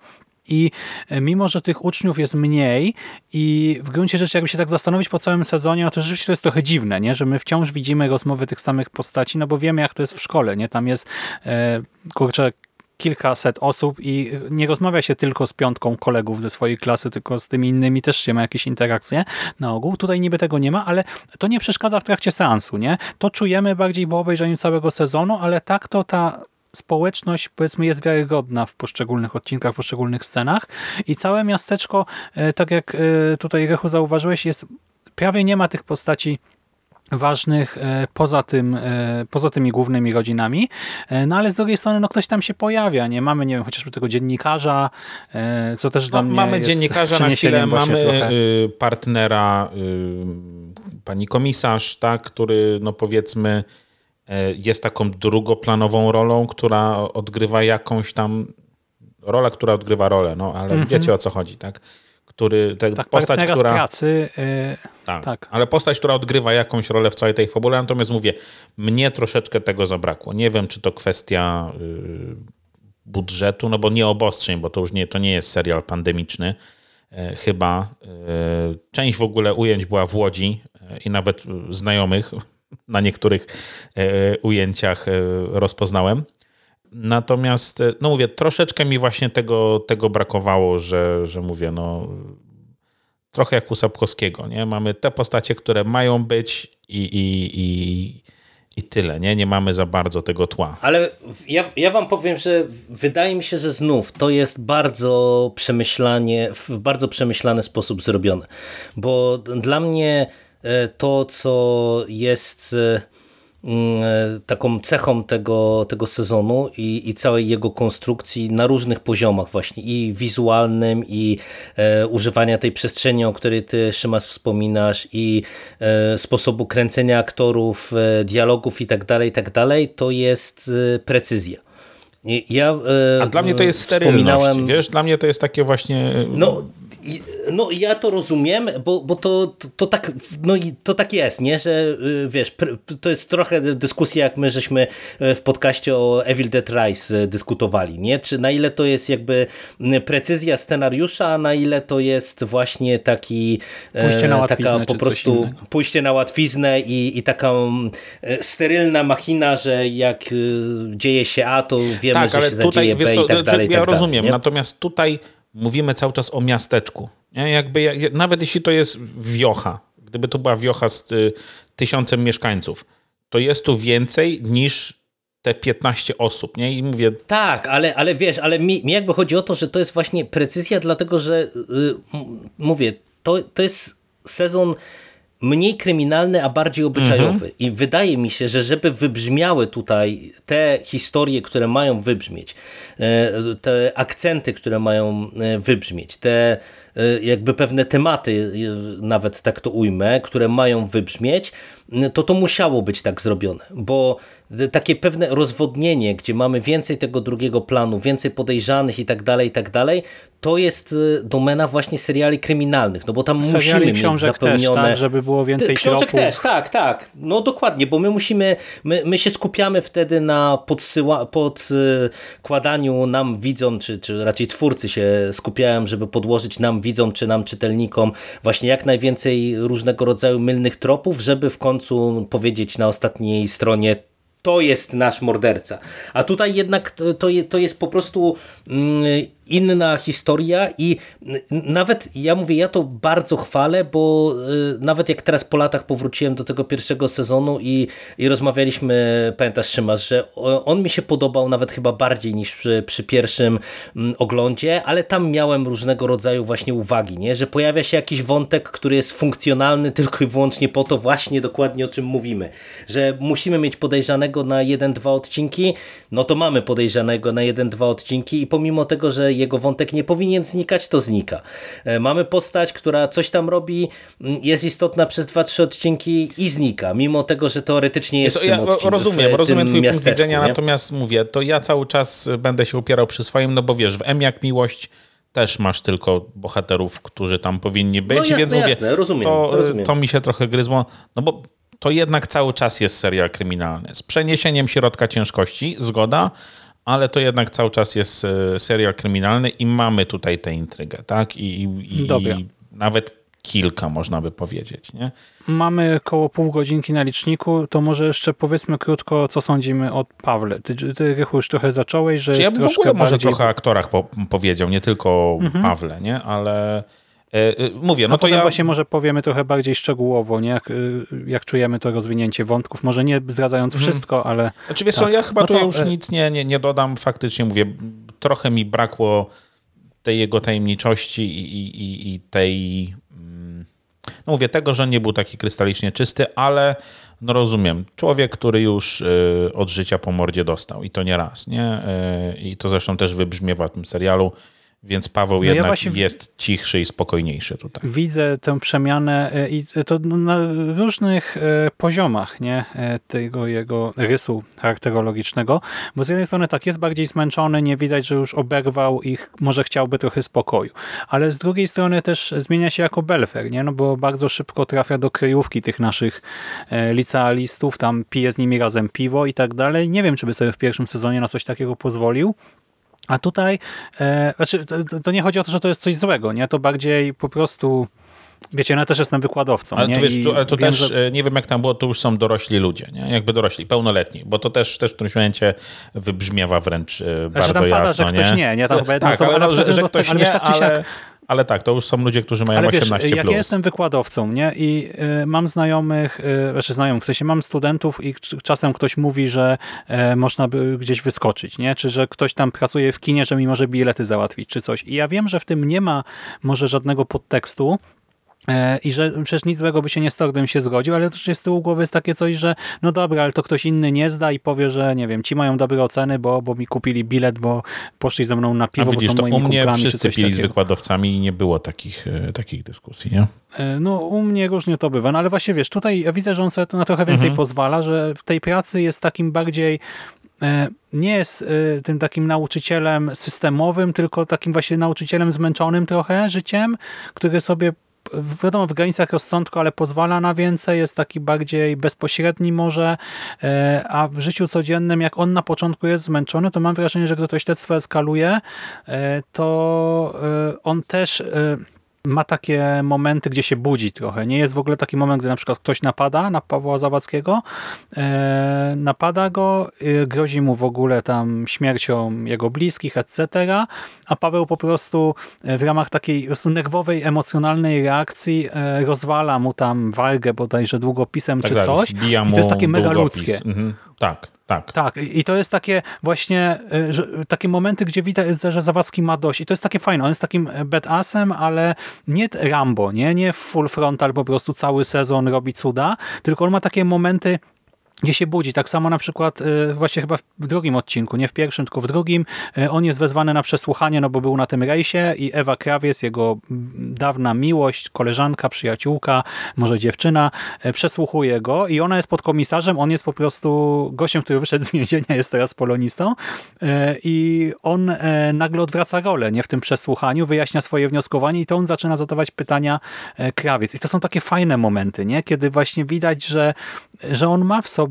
I e, mimo, że tych uczniów jest mniej i w gruncie rzeczy jakby się tak zastanowić po całym sezonie, no to rzeczywiście to jest trochę dziwne, nie? że my wciąż widzimy rozmowy tych samych postaci, no bo wiemy jak to jest w szkole. nie Tam jest, e, kurczę, kilkaset osób i nie rozmawia się tylko z piątką kolegów ze swojej klasy, tylko z tymi innymi też się ma jakieś interakcje na ogół. Tutaj niby tego nie ma, ale to nie przeszkadza w trakcie seansu, nie? To czujemy bardziej po obejrzeniu całego sezonu, ale tak to ta społeczność powiedzmy jest wiarygodna w poszczególnych odcinkach, w poszczególnych scenach i całe miasteczko, e, tak jak e, tutaj Rechu zauważyłeś, jest prawie nie ma tych postaci ważnych e, poza, tym, poza tymi głównymi rodzinami, no ale z drugiej strony no ktoś tam się pojawia, nie? Mamy, nie wiem, chociażby tego dziennikarza, co też dla No, mnie mamy dziennikarza na chwilę, mamy trochę. y, partnera, y, pani komisarz, tak, który no powiedzmy jest taką drugoplanową rolą, która odgrywa jakąś tam rolę, która odgrywa rolę, no ale Mhm. wiecie o co chodzi, tak? który, te, Tak, postać, która... pracy. y, Tak, tak. ale postać, która odgrywa jakąś rolę w całej tej fabule, natomiast mówię, mnie troszeczkę tego zabrakło. Nie wiem, czy to kwestia y, budżetu, no bo nie obostrzeń, bo to już nie, to nie jest serial pandemiczny, e, chyba. E, część w ogóle ujęć była w Łodzi e, i nawet e, znajomych na niektórych e, ujęciach e, rozpoznałem. Natomiast, e, no mówię, troszeczkę mi właśnie tego, tego brakowało, że, że mówię, no trochę jak u Sapkowskiego, nie? Mamy te postacie, które mają być i, i, i, i tyle, nie? Nie mamy za bardzo tego tła. Ale ja, ja wam powiem, że wydaje mi się, że znów to jest bardzo przemyślanie, w bardzo przemyślany sposób zrobione. Bo dla mnie to, co jest e, mm, e, taką cechą tego, tego sezonu i, i całej jego konstrukcji na różnych poziomach właśnie i wizualnym i e, używania tej przestrzeni, o której ty Szymas wspominasz i e, sposobu kręcenia aktorów, e, dialogów i tak dalej, tak dalej, to jest e, precyzja. Ja, e, A dla mnie to jest sterylność, wspominałem- wiesz? Dla mnie to jest takie właśnie... no, i- no ja to rozumiem, bo, bo to, to, to tak no i to tak jest, nie, że y, wiesz, to jest trochę dyskusja jak my żeśmy y, w podcaście o Evil Dead Rise dyskutowali, nie, czy na ile to jest jakby precyzja scenariusza, a na ile to jest właśnie taki e, Pójście na łatwiznę, taka po prostu pójście na łatwiznę i, i taka e, sterylna machina, że jak dzieje się A, to wiemy, tak, że ale się tutaj, wiesz co, i tak znaczy, dalej. ja tak rozumiem, dalej, natomiast tutaj mówimy cały czas o miasteczku. Nie? Jakby, jak, nawet jeśli to jest wiocha, gdyby to była wiocha z y, tysiącem mieszkańców, to jest tu więcej niż te 15 osób, nie? I mówię, Tak, ale, ale wiesz, ale mi, mi jakby chodzi o to, że to jest właśnie precyzja, dlatego że y, mówię, to, to jest sezon mniej kryminalny, a bardziej obyczajowy. I wydaje mi się, że żeby wybrzmiały tutaj te historie, które mają wybrzmieć, e, te akcenty, które mają e, wybrzmieć, te e, jakby pewne tematy, nawet tak to ujmę, które mają wybrzmieć, to to musiało być tak zrobione, bo takie pewne rozwodnienie, gdzie mamy więcej tego drugiego planu, więcej podejrzanych i tak dalej, i tak dalej, to jest y, domena właśnie seriali kryminalnych, no bo tam musimy Seriali mieć książek zapełnione... też, tak, żeby było więcej Książek tropów. też, tak, tak. No dokładnie, bo my musimy, my, my się skupiamy wtedy na podsyła, podkładaniu nam widzom, czy, czy raczej twórcy się skupiają, żeby podłożyć nam widzom, czy nam czytelnikom właśnie jak najwięcej różnego rodzaju mylnych tropów, żeby w końcu powiedzieć na ostatniej stronie to jest nasz morderca. A tutaj jednak to, to je- to jest po prostu mm, inna historia i nawet ja mówię, ja to bardzo chwalę, bo y, nawet jak teraz po latach powróciłem do tego pierwszego sezonu i, i rozmawialiśmy, pamiętasz Szymas, że on mi się podobał nawet chyba bardziej niż przy, przy pierwszym mm, oglądzie, ale tam miałem różnego rodzaju właśnie uwagi, nie? że pojawia się jakiś wątek, który jest funkcjonalny tylko i wyłącznie po to właśnie dokładnie o czym mówimy, że musimy mieć podejrzanego na jeden, dwa odcinki, no to mamy podejrzanego na jeden, dwa odcinki i pomimo tego, że jego wątek nie powinien znikać, to znika. E, Mamy postać, która coś tam robi, jest istotna przez dwa, trzy odcinki i znika, mimo tego, że teoretycznie jest Jest, ja odcinku, rozumiem, twój punkt widzenia, nie? natomiast mówię, to ja cały czas będę się upierał przy swoim, no bo wiesz, w M jak miłość też masz tylko bohaterów, którzy tam powinni być, No jasne, więc mówię, jasne, rozumiem, to, rozumiem. to mi się trochę gryzło, no bo to jednak cały czas jest serial kryminalny. Z przeniesieniem środka ciężkości, zgoda, ale to jednak cały czas jest e, serial kryminalny i mamy tutaj tę intrygę, tak? I, i, i nawet kilka, można by powiedzieć, nie? Mamy koło pół godzinki na liczniku, to może jeszcze powiedzmy krótko, co sądzimy o Pawle. Ty, ty Rychu, już trochę zacząłeś, że Czy ja jest bym w ogóle może bardziej... trochę o aktorach po, powiedział, nie tylko o Pawle, nie? Ale mówię, no No to ja... właśnie może powiemy trochę bardziej szczegółowo, nie? Jak, y, jak czujemy to rozwinięcie wątków. Może nie zdradzając wszystko, ale Znaczy wiesz tak. co, ja chyba No tu to, już e, nic nie, nie, nie dodam. Faktycznie mówię, trochę mi brakło tej jego tajemniczości i, i, i, i tej... mm, No mówię, tego, że nie był taki krystalicznie czysty, ale no rozumiem, człowiek, który już y, od życia po mordzie dostał i to nie raz, nie? Y, I to zresztą też wybrzmiewa w tym serialu. Więc Paweł No ja jednak właśnie- jest cichszy i spokojniejszy tutaj. widzę tę przemianę e, i to na różnych e, poziomach nie? E, tego jego rysu charakterologicznego, bo z jednej strony tak, jest bardziej zmęczony, nie widać, że już oberwał i ch- może chciałby trochę spokoju, ale z drugiej strony też zmienia się jako Belfer, nie? No bo bardzo szybko trafia do kryjówki tych naszych licealistów, tam pije z nimi razem piwo i tak dalej. Nie wiem, czy by sobie w pierwszym sezonie na coś takiego pozwolił, a tutaj, e, znaczy, to, to nie chodzi o to, że to jest coś złego, nie? To bardziej po prostu, wiecie, no ja też jestem wykładowcą, Ale nie? to, wiesz, I to, ale wiem, też, że- e, nie wiem jak tam było, to już są dorośli ludzie, nie? jakby dorośli, pełnoletni, bo to też, też w którymś momencie wybrzmiewa wręcz e, bardzo tam pada, jasno. że ktoś nie, nie? Tam chyba tak, ale, no, że, napisała, że że ktoś ale nie, tak czy siak- ale, tak, to już są ludzie, którzy mają Ale wiesz, 18+. jak plus. ja jestem wykładowcą, nie? I y, mam znajomych, y, znaczy znajomych, w sensie mam studentów i czasem ktoś mówi, że e, można by gdzieś wyskoczyć, nie? Czy że ktoś tam pracuje w kinie, że mi może bilety załatwić, czy coś. I ja wiem, że w tym nie ma może żadnego podtekstu, I że przecież nic złego by się nie stało, gdybym się zgodził, ale też z tyłu głowy jest takie coś, że no dobra, ale to ktoś inny nie zda i powie, że nie wiem, ci mają dobre oceny, bo, bo mi kupili bilet, bo poszli ze mną na A piwo, widzisz, bo są to moimi u mnie czy wszyscy pili z takiego. wykładowcami i nie było takich, e, takich dyskusji, nie? E, No u mnie różnie to bywa, no ale właśnie wiesz, tutaj ja widzę, że on sobie to na trochę więcej pozwala, że w tej pracy jest takim bardziej e, nie jest e, tym takim nauczycielem systemowym, tylko takim właśnie nauczycielem zmęczonym trochę życiem, który sobie wiadomo, w granicach rozsądku, ale pozwala na więcej, jest taki bardziej bezpośredni może, e, a w życiu codziennym, jak on na początku jest zmęczony, to mam wrażenie, że gdy to śledztwo eskaluje, e, to e, on też ma takie momenty, gdzie się budzi trochę. Nie jest w ogóle taki moment, gdy na przykład ktoś napada na Pawła Zawadzkiego, e, napada go, e, grozi mu w ogóle tam śmiercią jego bliskich, etc., a Paweł po prostu e, w ramach takiej po prostu nerwowej, emocjonalnej reakcji e, rozwala mu tam wargę bodajże długopisem Tak, czy tak, coś. I to jest takie mega ludzkie. Mhm. Tak, tak. Tak, i to jest takie właśnie, y, że, takie momenty, gdzie widać, że Zawadzki ma dość. I to jest takie fajne. On jest takim badassem, ale nie Rambo, nie, nie full frontal po prostu cały sezon robi cuda, tylko on ma takie momenty, gdzie się budzi. Tak samo na przykład y, właśnie chyba w drugim odcinku, nie w pierwszym, tylko w drugim, y, on jest wezwany na przesłuchanie, no bo był na tym rejsie i Ewa Krawiec, jego dawna miłość, koleżanka, przyjaciółka, może dziewczyna, y, przesłuchuje go i ona jest pod komisarzem, on jest po prostu gościem, który wyszedł z więzienia, jest teraz polonistą i on nagle odwraca rolę nie w tym przesłuchaniu, wyjaśnia swoje wnioskowanie i to on zaczyna zadawać pytania Krawiec. I to są takie fajne momenty, nie? kiedy właśnie widać, że, że on ma w sobie,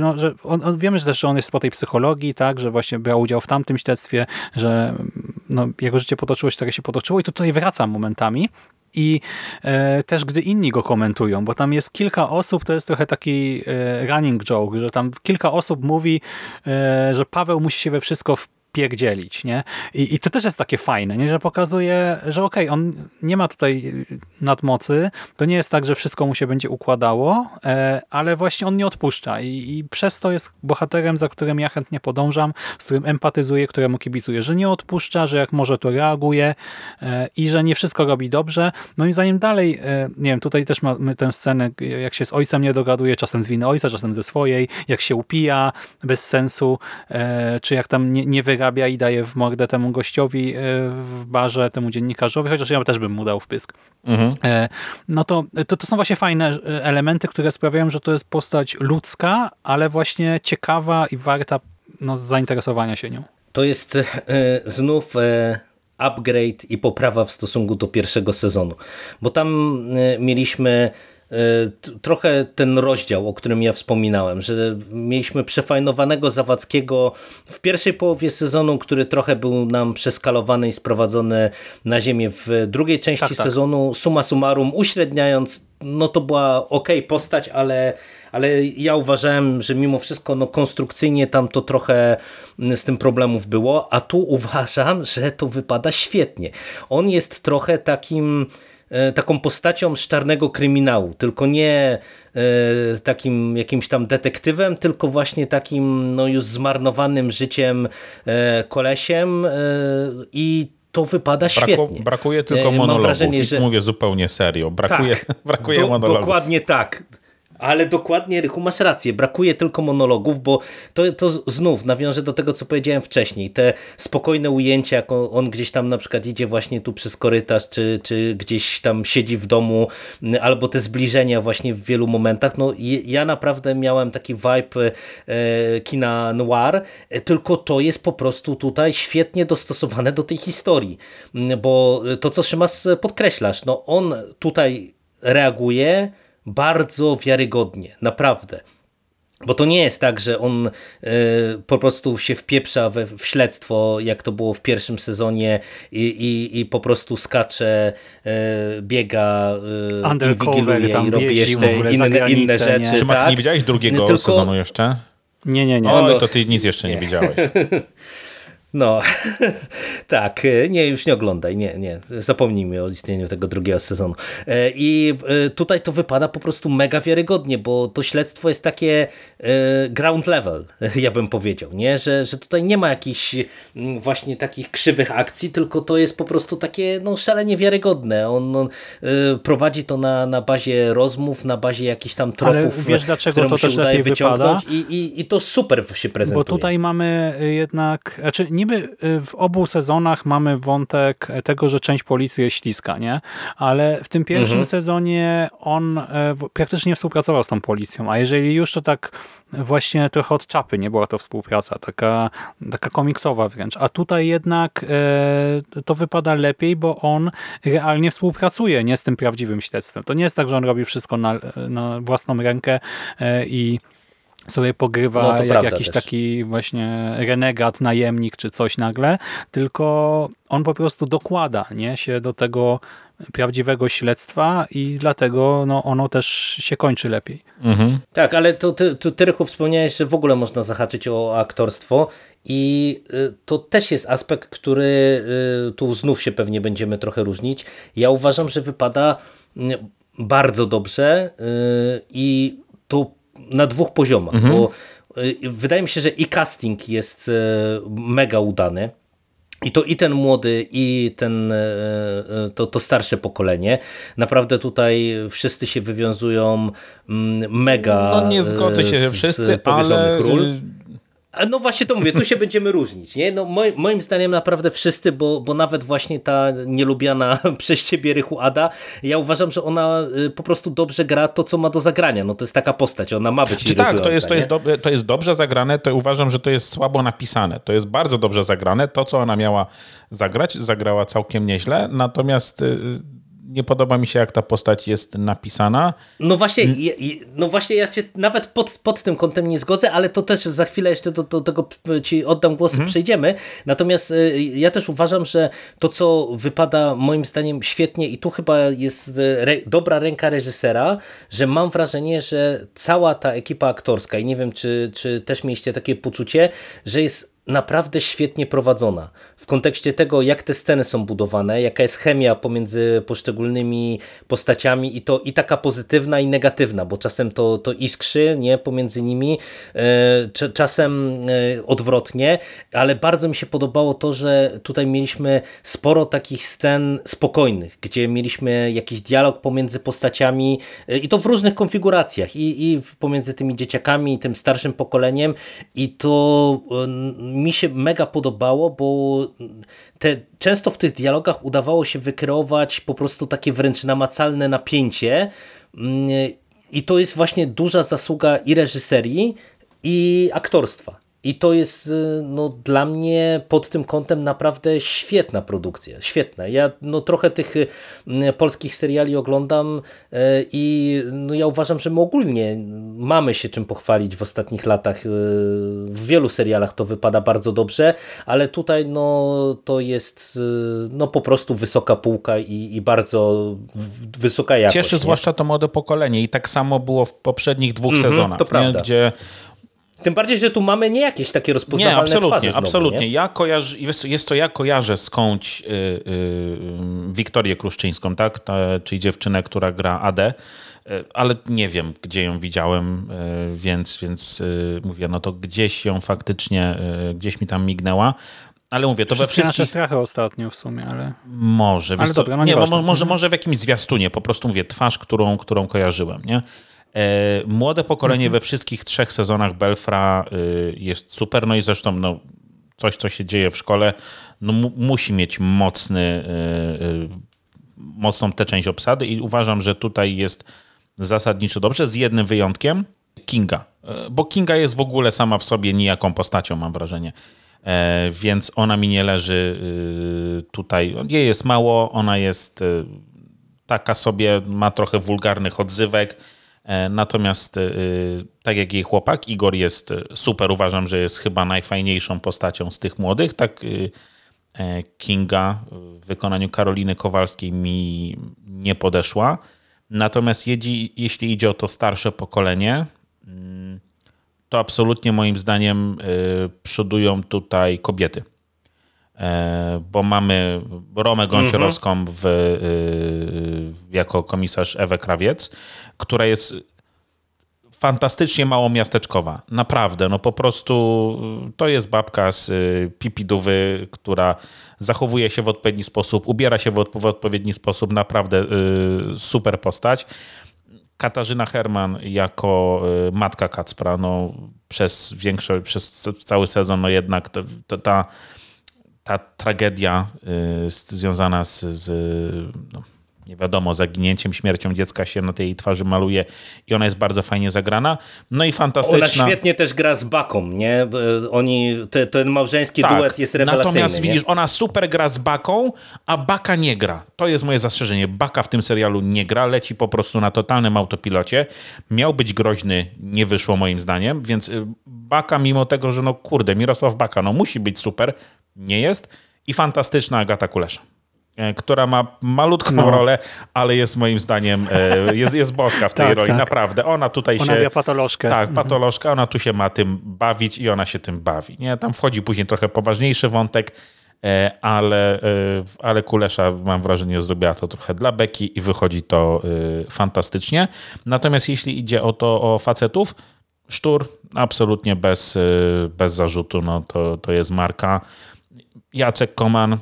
no, że on, on, wiemy że też, że on jest po tej psychologii, tak, że właśnie brał udział w tamtym śledztwie, że no, jego życie potoczyło się tak, jak się potoczyło i to tutaj wraca momentami. I e, też gdy inni go komentują, bo tam jest kilka osób, to jest trochę taki e, running joke, że tam kilka osób mówi, e, że Paweł musi się we wszystko wpierdzielić, nie? I, I to też jest takie fajne, nie? że pokazuje, że okej, on nie ma tutaj nadmocy, to nie jest tak, że wszystko mu się będzie układało, e, ale właśnie on nie odpuszcza i, i przez to jest bohaterem, za którym ja chętnie podążam, z którym empatyzuję, któremu kibicuję, że nie odpuszcza, że jak może to reaguje e, i że nie wszystko robi dobrze. Moim zdaniem dalej, e, nie wiem, tutaj też mamy tę scenę, jak się z ojcem nie dogaduje, czasem z winy ojca, czasem ze swojej, jak się upija bez sensu, czy jak tam nie, nie wyrabia i daje w mordę temu gościowi e, w barze, temu dziennikarzowi, chociaż ja też bym mu dał w pysk. Mhm. E, no to, to, to są właśnie fajne e, elementy, które sprawiają, że to jest postać ludzka, ale właśnie ciekawa i warta no, zainteresowania się nią. To jest e, znów upgrade i poprawa w stosunku do pierwszego sezonu, bo tam mieliśmy trochę ten rozdział, o którym ja wspominałem, że mieliśmy przefajnowanego Zawadzkiego w pierwszej połowie sezonu, który trochę był nam przeskalowany i sprowadzony na ziemię w drugiej części Tak, tak. sezonu, summa summarum uśredniając, no to była ok postać, ale ale ja uważałem, że mimo wszystko no, konstrukcyjnie tam to trochę z tym problemów było, a tu uważam, że to wypada świetnie. On jest trochę takim taką postacią z czarnego kryminału, tylko nie e, takim jakimś tam detektywem, tylko właśnie takim no już zmarnowanym życiem e, kolesiem e, i to wypada Braku, świetnie. brakuje E, tylko mam monologów. wrażenie, I że- mówię zupełnie serio. Brakuje, tak, brakuje do, monologów. Dokładnie tak. Ale dokładnie, Rychu, masz rację. Brakuje tylko monologów, bo to, to znów nawiążę do tego, co powiedziałem wcześniej. Te spokojne ujęcia, jak on, gdzieś tam na przykład idzie właśnie tu przez korytarz, czy, czy gdzieś tam siedzi w domu, albo te zbliżenia właśnie w wielu momentach. No ja naprawdę miałem taki vibe e, kina noir, tylko to jest po prostu tutaj świetnie dostosowane do tej historii, bo to, co Szymas podkreślasz, no on tutaj reaguje bardzo wiarygodnie, naprawdę. Bo to nie jest tak, że on y, po prostu się wpieprza we, w śledztwo, jak to było w pierwszym sezonie i, i, i po prostu skacze, y, biega, y, Undercover, tam i robi jeszcze inne, granicę, inne rzeczy. Czy masz, tak? ty nie widziałeś drugiego Tylko... sezonu jeszcze? Nie, nie, nie. O, no to ty nic jeszcze nie, nie widziałeś. No, tak, e, nie, już nie oglądaj, nie, nie, zapomnijmy o istnieniu tego drugiego sezonu. E, I e, tutaj to wypada po prostu mega wiarygodnie, bo to śledztwo jest takie ground level, ja bym powiedział, nie? Że, że tutaj nie ma jakichś mm, właśnie takich krzywych akcji, tylko to jest po prostu takie no, szalenie wiarygodne. On, on prowadzi to na, na bazie rozmów, na bazie jakichś tam tropów, Ale wiesz dlaczego to też lepiej wypada? I, i, I to super się prezentuje. Bo tutaj mamy jednak, znaczy niby y, w obu sezonach mamy wątek tego, że część policji jest śliska, nie? Ale w tym pierwszym mhm. sezonie on e, praktycznie współpracował z tą policją, a jeżeli już to tak właśnie trochę od czapy nie była to współpraca, taka, taka komiksowa wręcz. A tutaj jednak e, to wypada lepiej, bo on realnie współpracuje, nie z tym prawdziwym śledztwem. To nie jest tak, że on robi wszystko na, na własną rękę e, i sobie pogrywa no, jak jakiś też. taki właśnie renegat, najemnik czy coś nagle, tylko on po prostu dokłada nie, się do tego prawdziwego śledztwa i dlatego no, ono też się kończy lepiej. Mhm. Tak, ale ty, ty Rychu, wspomniałeś, że w ogóle można zahaczyć o aktorstwo i y, to też jest aspekt, który y, tu znów się pewnie będziemy trochę różnić. Ja uważam, że wypada y, bardzo dobrze i to na dwóch poziomach, mhm. bo y, wydaje mi się, że i casting jest y, mega udany. I to i ten młody, i ten, y, to, to starsze pokolenie. Naprawdę tutaj wszyscy się wywiązują mm, mega. No nie zgodzę się, że wszyscy, ale ról. No właśnie to mówię, tu się będziemy różnić. Nie? No moim, moim zdaniem naprawdę wszyscy, bo, bo nawet właśnie ta nielubiana przez ciebie Rychu Ada, ja uważam, że ona y, po prostu dobrze gra to, co ma do zagrania. No to jest taka postać, ona ma być Czy Tak, to jest, to, jest do, to jest dobrze zagrane, to uważam, że to jest słabo napisane. To jest bardzo dobrze zagrane. To, co ona miała zagrać, zagrała całkiem nieźle, natomiast y, nie podoba mi się, jak ta postać jest napisana. No właśnie, no właśnie ja cię nawet pod, pod tym kątem nie zgodzę, ale to też za chwilę jeszcze do, do tego ci oddam głos, mhm. przejdziemy. Natomiast y, ja też uważam, że to, co wypada moim zdaniem świetnie i tu chyba jest re, dobra ręka reżysera, że mam wrażenie, że cała ta ekipa aktorska i nie wiem, czy, czy też mieliście takie poczucie, że jest naprawdę świetnie prowadzona. W kontekście tego, jak te sceny są budowane, jaka jest chemia pomiędzy poszczególnymi postaciami i to i taka pozytywna i negatywna, bo czasem to, to iskrzy nie, pomiędzy nimi, e, czasem e, odwrotnie, ale bardzo mi się podobało to, że tutaj mieliśmy sporo takich scen spokojnych, gdzie mieliśmy jakiś dialog pomiędzy postaciami e, i to w różnych konfiguracjach i, i pomiędzy tymi dzieciakami i tym starszym pokoleniem i to mi się mega podobało, bo te, często w tych dialogach udawało się wykreować po prostu takie wręcz namacalne napięcie mm, i to jest właśnie duża zasługa i reżyserii, i aktorstwa. I to jest y, no, dla mnie pod tym kątem naprawdę świetna produkcja. Świetna. Ja no, trochę tych y, polskich seriali oglądam y, i no, ja uważam, że my ogólnie mamy się czym pochwalić w ostatnich latach. W wielu serialach to wypada bardzo dobrze, ale tutaj no, to jest no, po prostu wysoka półka i, i bardzo wysoka jakość. Cieszy nie? zwłaszcza to młode pokolenie i tak samo było w poprzednich dwóch mm -hmm, sezonach, to prawda. gdzie tym bardziej, że tu mamy nie jakieś takie rozpoznawalne Nie, absolutnie, znowu, absolutnie. Nie? Ja kojarzę, jest to ja kojarzę skądś yy, yy, Wiktorię Kruszczyńską, tak? Ta, czyli dziewczynę, która gra Adę, yy, ale nie wiem, gdzie ją widziałem, y, więc, więc y, mówię, no to gdzieś ją faktycznie, y, gdzieś mi tam mignęła. Ale mówię, to Wszystkie we wszystkich... nasze strachy ostatnio w sumie, ale... Może, ale dobra, no nie, może, może w jakimś zwiastunie, po prostu mówię, twarz, którą, którą kojarzyłem, nie? E, młode pokolenie we wszystkich trzech sezonach Belfra y, jest super, no i zresztą no, coś, co się dzieje w szkole, no, mu, musi mieć mocny, y, y, mocną tę część obsady i uważam, że tutaj jest zasadniczo dobrze, z jednym wyjątkiem, Kinga. E, Bo Kinga jest w ogóle sama w sobie nijaką postacią, mam wrażenie. E, Więc ona mi nie leży tutaj. Jej jest mało, ona jest taka sobie, ma trochę wulgarnych odzywek. E, Natomiast y, tak jak jej chłopak, Igor jest y, super. Uważam, że jest chyba najfajniejszą postacią z tych młodych. Tak e, Kinga w wykonaniu Karoliny Kowalskiej mi nie podeszła. Natomiast jeśli, idzie o to starsze pokolenie, mm, to absolutnie moim zdaniem przodują tutaj kobiety. E, Bo mamy Romę Gąsiorowską w, jako komisarz Ewę Krawiec, która jest fantastycznie mało miasteczkowa. Naprawdę, no po prostu y, to jest babka z y, pipidówy, która zachowuje się w odpowiedni sposób, ubiera się w, odp- w odpowiedni sposób, naprawdę y, super postać. Katarzyna Herman jako matka Kacpra, no przez większość, przez cały sezon, no jednak to, to, ta, ta tragedia związana z, z no, nie wiadomo, zaginięciem, śmiercią dziecka się na tej twarzy maluje i ona jest bardzo fajnie zagrana. No i Ona fantastyczna. świetnie też gra z Baką, nie? E, Oni, te, ten małżeński duet jest rewelacyjny. Tak. Natomiast nie? widzisz, ona super gra z Baką, a Baka nie gra. To jest moje zastrzeżenie. Baka w tym serialu nie gra, leci po prostu na totalnym autopilocie. Miał być groźny, nie wyszło moim zdaniem, więc y, Baka mimo tego, że no kurde, Mirosław Baka, no musi być super, nie jest. I fantastyczna Agata Kulesza e, która ma malutką No. rolę, ale jest moim zdaniem, e, jest, jest boska w tej Tak, roli, tak. naprawdę. Ona tutaj Ona się... gra patolożkę. Tak, patolożka, ona tu się ma tym bawić i ona się tym bawi. Nie? Tam wchodzi później trochę poważniejszy wątek, e, ale, e, ale Kulesza mam wrażenie zrobiła to trochę dla beki i wychodzi to e, fantastycznie. Natomiast jeśli idzie o to o facetów, Sztur absolutnie bez, e, bez zarzutu, no to, to jest marka. Jacek Koman,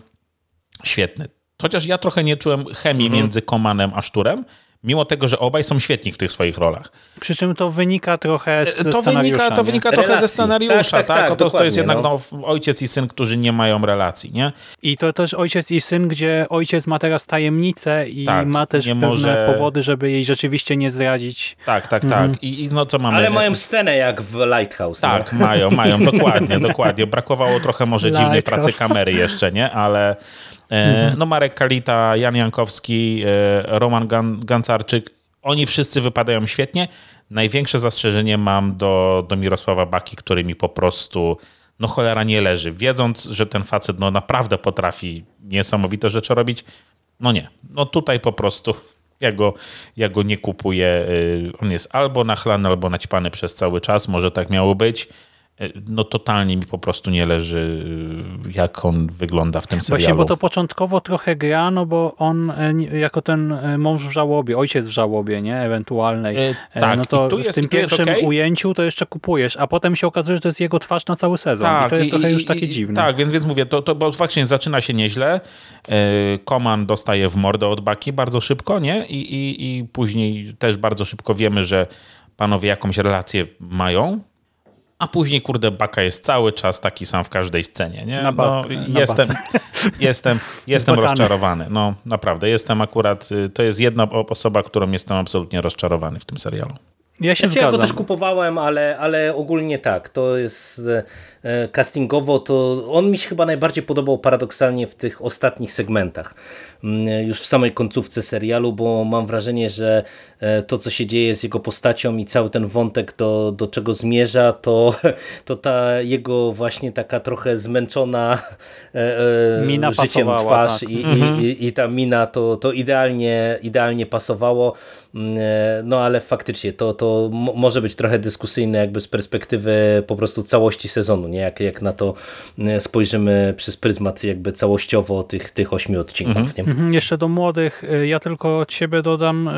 świetny. Chociaż ja trochę nie czułem chemii między Komanem a Szturem, mimo tego, że obaj są świetni w tych swoich rolach. Przy czym to wynika trochę z E, To scenariusza, wynika, to nie? wynika trochę ze Relacji. scenariusza, Tak, tak? tak, tak, to, to jest jednak no. no. ojciec i syn, którzy nie mają relacji, nie? I to też ojciec i syn, gdzie ojciec ma teraz tajemnicę i Tak, ma też nie pewne może- powody, żeby jej rzeczywiście nie zdradzić. Tak, tak, Mhm. tak. I, I no co mamy? Ale mają scenę jak w Lighthouse. Tak, nie? mają, mają, dokładnie, dokładnie. Brakowało trochę może dziwnej pracy kamery jeszcze, nie? Ale e, no Marek Kalita, Jan Jankowski, e, Roman Gan, Gancarczyk, oni wszyscy wypadają świetnie. Największe zastrzeżenie mam do, do Mirosława Baki, który mi po prostu no cholera nie leży. Wiedząc, że ten facet no naprawdę potrafi niesamowite rzeczy robić, no nie. No tutaj po prostu ja go, ja go nie kupuję. Y, On jest albo nachlany, albo naćpany przez cały czas. Może tak miało być. No totalnie mi po prostu nie leży, jak on wygląda w tym serialu. Właśnie, bo to początkowo trochę gra, no bo on e, jako ten e, mąż w żałobie, ojciec w żałobie, nie? Ewentualnej. E, E, tak, no to i tu w jest- tym i jest pierwszym okej. ujęciu to jeszcze kupujesz, a potem się okazuje, że to jest jego twarz na cały sezon. I to jest trochę już takie dziwne. Tak, więc, więc mówię, to, to bo faktycznie zaczyna się nieźle. Koman dostaje w mordę od Baki bardzo szybko, nie? I, i, I później też bardzo szybko wiemy, że panowie jakąś relację mają. A później, kurde, Baka jest cały czas taki sam w każdej scenie, nie? Na no, bawkę, na jestem, jestem, jestem rozczarowany. No, naprawdę, jestem akurat, y, to jest jedna osoba, którą jestem absolutnie rozczarowany w tym serialu. Ja się Znaczy, ja go zgadzam. też kupowałem, ale, ale ogólnie tak. To jest castingowo, to on mi się chyba najbardziej podobał paradoksalnie w tych ostatnich segmentach. Mm, Już w samej końcówce serialu, bo mam wrażenie, że e, to, co się dzieje z jego postacią i cały ten wątek, do, do czego zmierza, to, to ta jego właśnie taka trochę zmęczona e, e, Mina życiem twarz tak. i, i, i, i ta mina to, to idealnie, idealnie pasowało. Mm, e, No ale faktycznie to, to mo- może być trochę dyskusyjne jakby z perspektywy po prostu całości sezonu, nie? Jak, jak na to e, spojrzymy przez pryzmat jakby całościowo tych, tych ośmiu odcinków, nie? Mhm, Jeszcze do młodych, y, ja tylko od siebie dodam,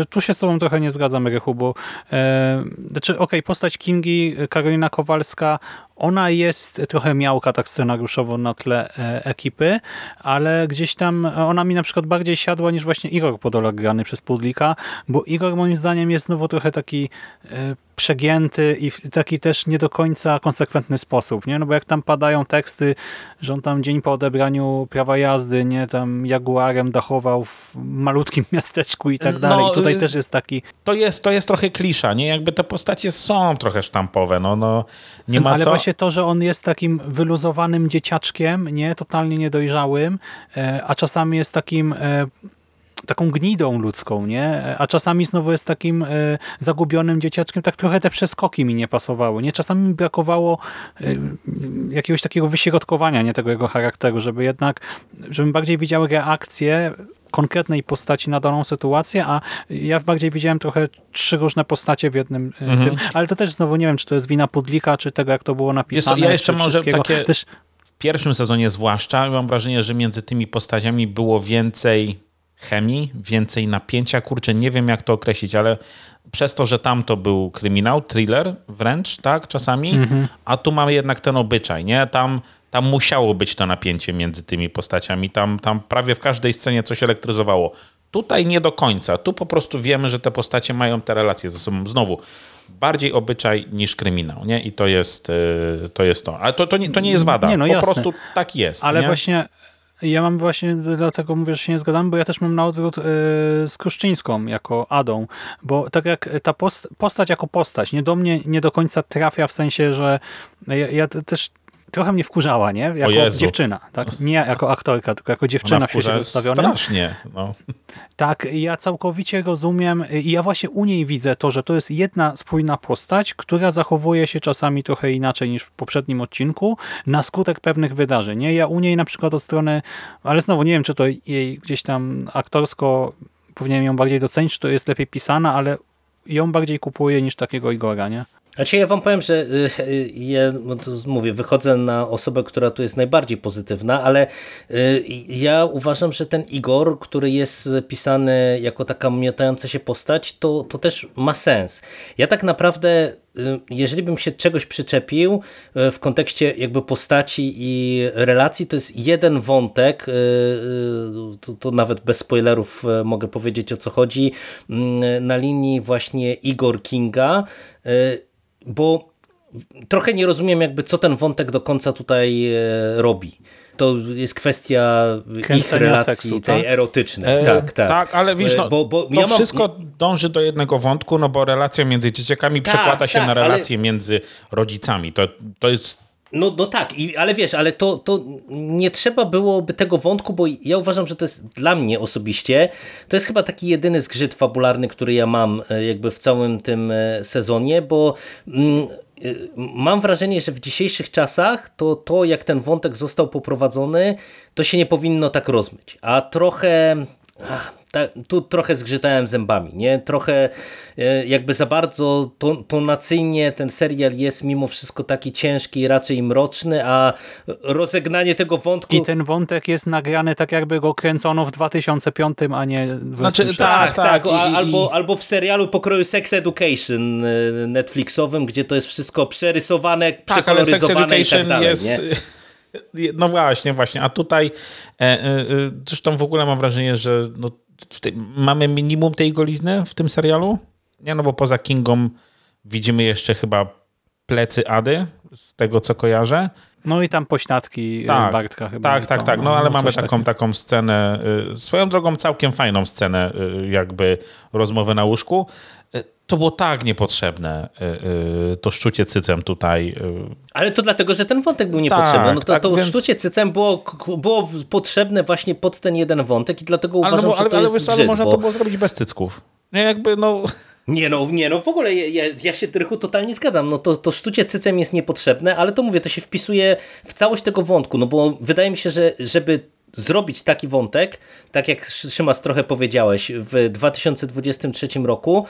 y, tu się z tobą trochę nie zgadzam, Rychu, bo e, znaczy, okej, postać Kingi, Karolina Kowalska, ona jest trochę miałka tak scenariuszowo na tle e, ekipy, ale gdzieś tam ona mi na przykład bardziej siadła niż właśnie Igor Podolak grany przez Pudlika, bo Igor moim zdaniem jest znowu trochę taki e, przegięty i w taki też nie do końca konsekwentny sposób, nie? No bo jak tam padają teksty, że on tam dzień po odebraniu prawa jazdy, nie, tam Jaguarem dachował w malutkim miasteczku i tak No, dalej. Tutaj y- też jest taki To jest, to jest trochę klisza, nie? Jakby te postacie są trochę sztampowe, no, no nie ma Ale co. to, że on jest takim wyluzowanym dzieciaczkiem, nie, totalnie niedojrzałym, e, a czasami jest takim e, taką gnidą ludzką, nie? A czasami znowu jest takim e, zagubionym dzieciaczkiem, tak trochę te przeskoki mi nie pasowały, nie? Czasami mi brakowało e, jakiegoś takiego wyśrodkowania, nie, tego jego charakteru, żeby jednak, żebym bardziej widział reakcję konkretnej postaci na daną sytuację, a ja bardziej widziałem trochę trzy różne postacie w jednym e, Mhm. tym, ale to też znowu nie wiem, czy to jest wina Pudlika, czy tego, jak to było napisane. ja jeszcze może takie- Też, W pierwszym sezonie zwłaszcza mam wrażenie, że między tymi postaciami było więcej chemii, więcej napięcia. Kurczę, nie wiem jak to określić, ale przez to, że tam to był kryminał, thriller wręcz, tak, czasami, a tu mamy jednak ten obyczaj, nie? Tam, tam musiało być to napięcie między tymi postaciami. Tam, tam prawie w każdej scenie coś elektryzowało. Tutaj nie do końca. Tu po prostu wiemy, że te postacie mają te relacje ze sobą. Znowu, bardziej obyczaj niż kryminał, nie? I to jest, yy, to jest to. Ale to, to, nie, to nie jest wada. Nie, no po jasne. prostu tak jest. ale nie? właśnie ja mam właśnie, dlatego mówię, że się nie zgadzam, bo ja też mam na odwrót y, z Kruszczyńską jako Adą, bo tak jak ta post, postać jako postać, nie do mnie nie do końca trafia w sensie, że ja, ja też trochę mnie wkurzała, nie? Jako dziewczyna, tak? Nie jako aktorka, tylko jako dziewczyna w świecie przedstawionym. strasznie. No. Tak, ja całkowicie rozumiem i ja właśnie u niej widzę to, że to jest jedna spójna postać, która zachowuje się czasami trochę inaczej niż w poprzednim odcinku na skutek pewnych wydarzeń. Nie? Ja u niej na przykład od strony, ale znowu nie wiem, czy to jej gdzieś tam aktorsko powinienem ją bardziej docenić, czy to jest lepiej pisana, ale ją bardziej kupuję niż takiego Igora, nie? Znaczy ja wam powiem, że y, y, ja no mówię, wychodzę na osobę, która tu jest najbardziej pozytywna, ale y, ja uważam, że ten Igor, który jest pisany jako taka miotająca się postać, to, to też ma sens. Ja tak naprawdę, jeżeli bym się czegoś przyczepił w kontekście jakby postaci i relacji, to jest jeden wątek, to, to nawet bez spoilerów mogę powiedzieć o co chodzi, na linii właśnie Igor Kinga, bo trochę nie rozumiem jakby co ten wątek do końca tutaj e, robi. To jest kwestia ich Kręcenia relacji seksu, tej tak? erotycznej. E, tak, tak. tak, ale wiesz, no, E, bo, bo to ja mam- wszystko dąży do jednego wątku, no bo relacja między dzieciakami Tak, przekłada się tak, na ale- relacje między rodzicami. To, to jest No, no tak, i, ale wiesz, ale to, to nie trzeba byłoby tego wątku, bo ja uważam, że to jest dla mnie osobiście, to jest chyba taki jedyny zgrzyt fabularny, który ja mam e, jakby w całym tym e, sezonie, bo mm, e, mam wrażenie, że w dzisiejszych czasach to, to jak ten wątek został poprowadzony, to się nie powinno tak rozmyć, a trochę... ach, ta, tu trochę zgrzytałem zębami, nie? Trochę e, jakby za bardzo to, tonacyjnie ten serial jest mimo wszystko taki ciężki i raczej mroczny, a rozegnanie tego wątku... I ten wątek jest nagrany tak jakby go kręcono w 2005, a nie w Znaczy, 2006. tak, tak, a- i- i- albo, albo w serialu pokroju Sex Education e, Netflixowym, gdzie to jest wszystko przerysowane, Tak, ale Sex przekoloryzowane i Education tak dalej, jest... nie? No właśnie, właśnie. A tutaj e, e, e, zresztą w ogóle mam wrażenie, że no, tej, mamy minimum tej golizny w tym serialu. Nie, no bo poza Kingą widzimy jeszcze chyba plecy Ady, z tego co kojarzę. No i tam pośladki Tak, tak, Bartka chyba. Tak, tak, to, tak. No ale mamy coś taką, takiego. taką scenę, y, swoją drogą całkiem fajną scenę, y, jakby rozmowy na łóżku. To było tak niepotrzebne, y, y, to szczucie cycem tutaj. y. Ale to dlatego, że ten wątek był Tak, niepotrzebny. no to, tak, to więc- sztucie cycem było, było potrzebne właśnie pod ten jeden wątek i dlatego Ale, no, uważam, bo- ale, że to ale, jest wiesz, ale można bo... to było zrobić bez cycków. Nie, jakby no... Nie no, nie no, w ogóle ja, ja, się Rychu totalnie zgadzam. No to, to sztucie cycem jest niepotrzebne, ale to mówię, to się wpisuje w całość tego wątku, no bo wydaje mi się, że żeby zrobić taki wątek, tak jak Szymas trochę powiedziałeś, w 2023 roku,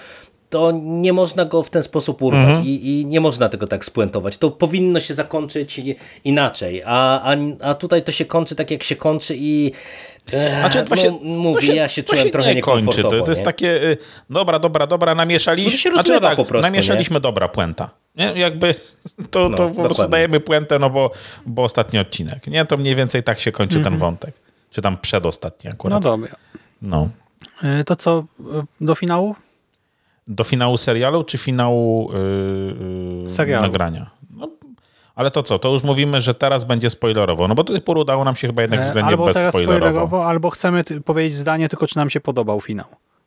to nie można go w ten sposób urwać i, i nie można tego tak spuentować. To powinno się zakończyć inaczej, a, a, a tutaj to się kończy tak, jak się kończy i e, Znaczy, to no, się, mówię, to się, ja się to czułem się trochę nie kończy. To, to jest nie? takie, y, dobra, dobra, dobra, namieszaliśmy. Znaczy, rozmywa tak, po prostu, namieszaliśmy dobra puenta. Nie? Jakby to, No, to po prostu dokładnie. dajemy puentę, no bo, bo ostatni odcinek. Nie, to mniej więcej tak się kończy ten wątek. Czy tam przedostatni No akurat. dobra. No. E, To co, do finału? Do finału serialu, czy finału yy, Serialu. nagrania? No, ale to co? To już mówimy, że teraz będzie spoilerowo. No bo do tej pory udało nam się chyba jednak E, względnie Albo teraz bezspoilerowo. spoilerowo, albo chcemy powiedzieć zdanie, tylko czy nam się podobał finał.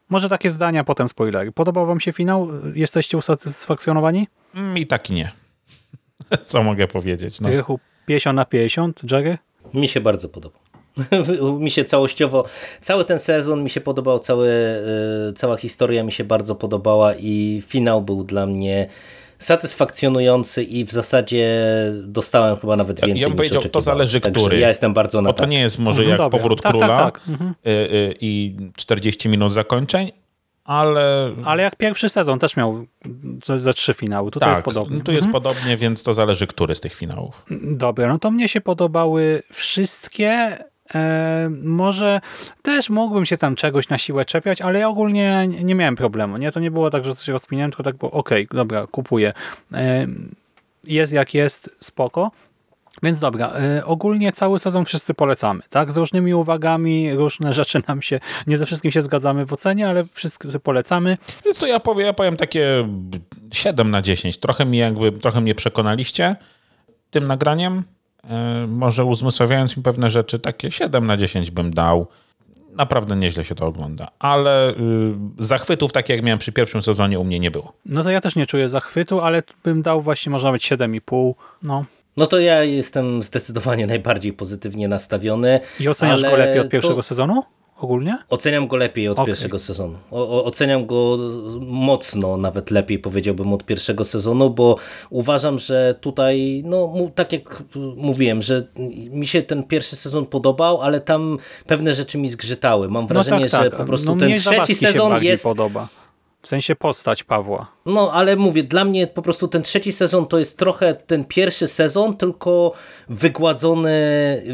Może takie zdania, potem spoilery. Podobał wam się finał? Jesteście usatysfakcjonowani? Mm, I tak i nie. Co mogę powiedzieć? No. Rychu 50 na 50, Jerry? Mi się bardzo podobał. mi się całościowo, cały ten sezon mi się podobał, cały, y, cała historia mi się bardzo podobała i finał był dla mnie satysfakcjonujący i w zasadzie dostałem chyba nawet Ja- ja więcej bym niż powiedział, to zależy, Także który. Ja jestem bardzo na Bo to tak. nie jest może Mhm, jak dobra. powrót Tak, tak, króla tak. Mhm. y, y, i 40 minut zakończeń, ale Ale jak pierwszy sezon też miał ze, ze trzy finały, tutaj tak, jest podobnie. tu jest podobnie, więc to zależy, który z tych finałów. Dobra, no to mnie się podobały wszystkie. E, może też mógłbym się tam czegoś na siłę czepiać, ale ja ogólnie nie miałem problemu. Nie, to nie było tak, że coś rozkminiałem, tylko tak było, okej, dobra, kupuję. E, jest jak jest, spoko. Więc dobra, e, ogólnie cały sezon wszyscy polecamy, tak? Z różnymi uwagami, różne rzeczy nam się, nie ze wszystkim się zgadzamy w ocenie, ale wszyscy polecamy. Co ja powiem? Ja powiem takie 7 na 10. Trochę, mi jakby, trochę mnie przekonaliście tym nagraniem. E, Może uzmysławiając mi pewne rzeczy, takie 7 na 10 bym dał. Naprawdę nieźle się to ogląda. Ale y, zachwytów, tak jak miałem przy pierwszym sezonie, u mnie nie było. No to ja też nie czuję zachwytu, ale bym dał właśnie może nawet 7,5. No. No to ja jestem zdecydowanie najbardziej pozytywnie nastawiony. I oceniasz go lepiej od to- pierwszego sezonu? Ogólnie? Oceniam go lepiej od Okej. pierwszego sezonu. O, oceniam go mocno, nawet lepiej powiedziałbym od pierwszego sezonu, bo uważam, że tutaj, no tak jak mówiłem, że mi się ten pierwszy sezon podobał, ale tam pewne rzeczy mi zgrzytały. Mam wrażenie, no tak, że tak. po prostu no, ten trzeci sezon bardziej jest podoba. W sensie postać Pawła. No, ale mówię, dla mnie po prostu ten trzeci sezon to jest trochę ten pierwszy sezon, tylko wygładzony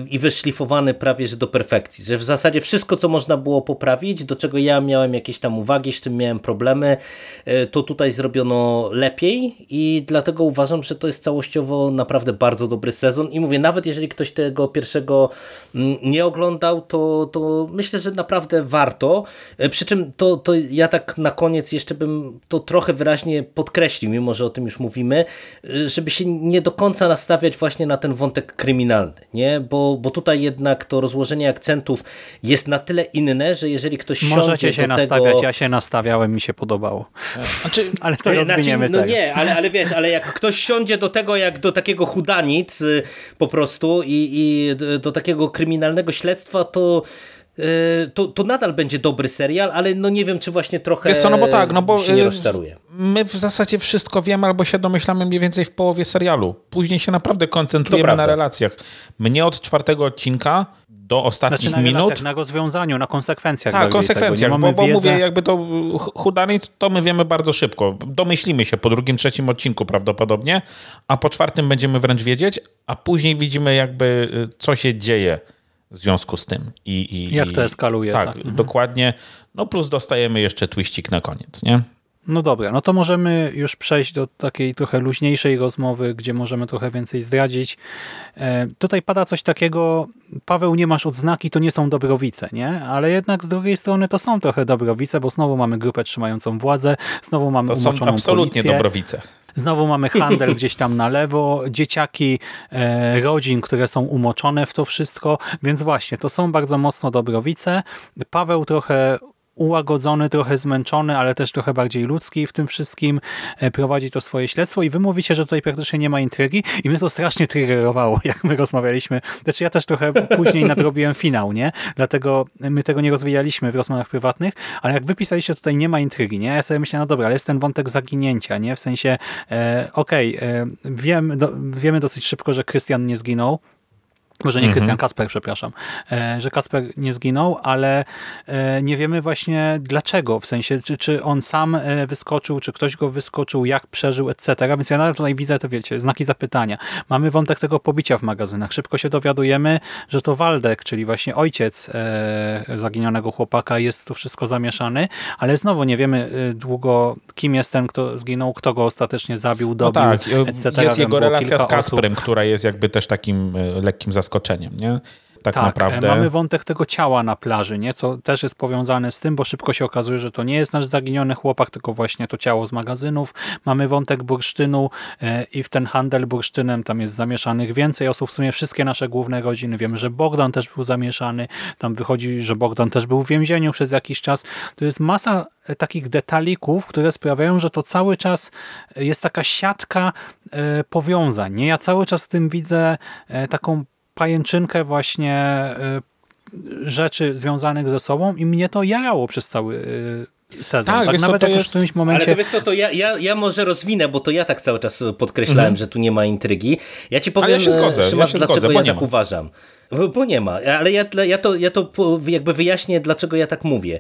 i wyszlifowany prawie że do perfekcji. Że w zasadzie wszystko, co można było poprawić, do czego ja miałem jakieś tam uwagi, z czym miałem problemy, e, to tutaj zrobiono lepiej i dlatego uważam, że to jest całościowo naprawdę bardzo dobry sezon. I mówię, nawet jeżeli ktoś tego pierwszego mm, nie oglądał, to, to myślę, że naprawdę warto. E, Przy czym to, to ja tak na koniec jeszcze bym to trochę wyraźnie podkreślił, mimo że o tym już mówimy, y, żeby się nie do końca nastawiać właśnie na ten wątek kryminalny, nie? Bo, bo tutaj jednak to rozłożenie akcentów jest na tyle inne, że jeżeli ktoś Możecie siądzie się do nastawiać, tego... ja się nastawiałem, mi się podobało. Znaczy, Ale to Nie, rozwiniemy no teraz. nie, ale, ale wiesz, ale jak ktoś siądzie do tego jak do takiego hudanic y, po prostu i, i do, takiego kryminalnego śledztwa, to, to to nadal będzie dobry serial, ale no nie wiem, czy właśnie trochę Wiesz no bo tak, no bo się nie y, rozczaruje. my w zasadzie wszystko wiemy albo się domyślamy mniej więcej w połowie serialu. Później się naprawdę koncentrujemy na relacjach. Mnie od czwartego odcinka do ostatnich Znaczy na minut... na rozwiązaniu, na konsekwencjach. Tak, konsekwencjach, bo, bo mówię, jakby to Hudany, to my wiemy bardzo szybko. Domyślimy się po drugim, trzecim odcinku prawdopodobnie, a po czwartym będziemy wręcz wiedzieć, a później widzimy jakby y, co się dzieje w związku z tym. I, i, Jak to eskaluje, Tak, tak. Mhm. dokładnie. No plus dostajemy jeszcze twistik na koniec, nie? No dobra, no to możemy już przejść do takiej trochę luźniejszej rozmowy, gdzie możemy trochę więcej zdradzić. E, tutaj pada coś takiego, Paweł, nie masz odznaki, to nie są dobrowice, nie? Ale jednak z drugiej strony to są trochę dobrowice, bo znowu mamy grupę trzymającą władzę, znowu mamy To są absolutnie policję. dobrowice. Znowu mamy handel gdzieś tam na lewo, dzieciaki e, rodzin, które są umoczone w to wszystko, więc właśnie, to są bardzo mocno dobrowice. Paweł trochę ułagodzony, trochę zmęczony, ale też trochę bardziej ludzki w tym wszystkim, e, prowadzi to swoje śledztwo i wy mówicie, że tutaj praktycznie nie ma intrygi i mnie to strasznie triggerowało, jak my rozmawialiśmy. Znaczy ja też trochę później nadrobiłem finał, nie? Dlatego my tego nie rozwijaliśmy w rozmowach prywatnych, ale jak wy pisaliście, tutaj nie ma intrygi, nie? Ja sobie myślałem, no dobra, ale jest ten wątek zaginięcia, nie? W sensie, e, okej, e, wiem, do, wiemy dosyć szybko, że Krystian nie zginął, może nie Krystian Kasper, przepraszam, e, że Kasper nie zginął, ale e, nie wiemy właśnie dlaczego, w sensie czy, czy on sam e, wyskoczył, czy ktoś go wyskoczył, jak przeżył, etc. Więc ja nadal tutaj widzę te, wiecie, znaki zapytania. Mamy wątek tego pobicia w magazynach. Szybko się dowiadujemy, że to Waldek, czyli właśnie ojciec zaginionego chłopaka jest to wszystko zamieszany, ale znowu nie wiemy długo, kim jest ten, kto zginął, kto go ostatecznie zabił, dobił, no tak, etc. Jest jego relacja z Kasprem, osób. która jest jakby też takim lekkim zaskoczeniem zaskoczeniem, nie? Tak, tak, naprawdę. mamy wątek tego ciała na plaży, nie? co też jest powiązane z tym, bo szybko się okazuje, że to nie jest nasz zaginiony chłopak, tylko właśnie to ciało z magazynów. Mamy wątek bursztynu e, i w ten handel bursztynem tam jest zamieszanych więcej osób, w sumie wszystkie nasze główne rodziny. Wiemy, że Bogdan też był zamieszany, tam wychodzi, że Bogdan też był w więzieniu przez jakiś czas. To jest masa e, takich detalików, które sprawiają, że to cały czas jest taka siatka e, powiązań. Nie? Ja cały czas w tym widzę taką pajęczynkę właśnie y, rzeczy związanych ze sobą i mnie to jarało przez cały y, sezon. Tak, tak nawet jak jest... w którymś momencie... Ale to wiesz to, to ja, ja, ja może rozwinę, bo to ja tak cały czas podkreślałem, mhm. że tu nie ma intrygi. Ja ci powiem, Ale ja się zgodzę, Szymon, ja się dlaczego zgodzę, ja tak uważam. Bo nie ma, ale ja, ja, to, ja to jakby wyjaśnię, dlaczego ja tak mówię.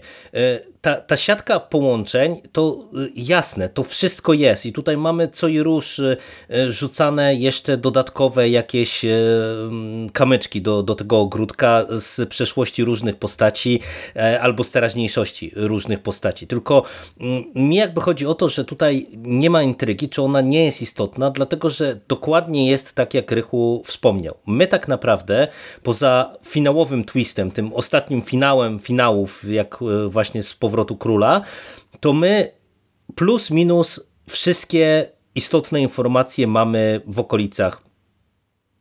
E, ta, ta siatka połączeń, to e, jasne, to wszystko jest i tutaj mamy co i róż e, rzucane jeszcze dodatkowe jakieś kamyczki do, do tego ogródka z przeszłości różnych postaci albo z teraźniejszości różnych postaci. Tylko mi jakby chodzi o to, że tutaj nie ma intrygi, czy ona nie jest istotna, dlatego że dokładnie jest tak, jak Rychu wspomniał. My tak naprawdę poza finałowym twistem, tym ostatnim finałem finałów, jak e, właśnie z powrotu króla, to my plus minus wszystkie istotne informacje mamy w okolicach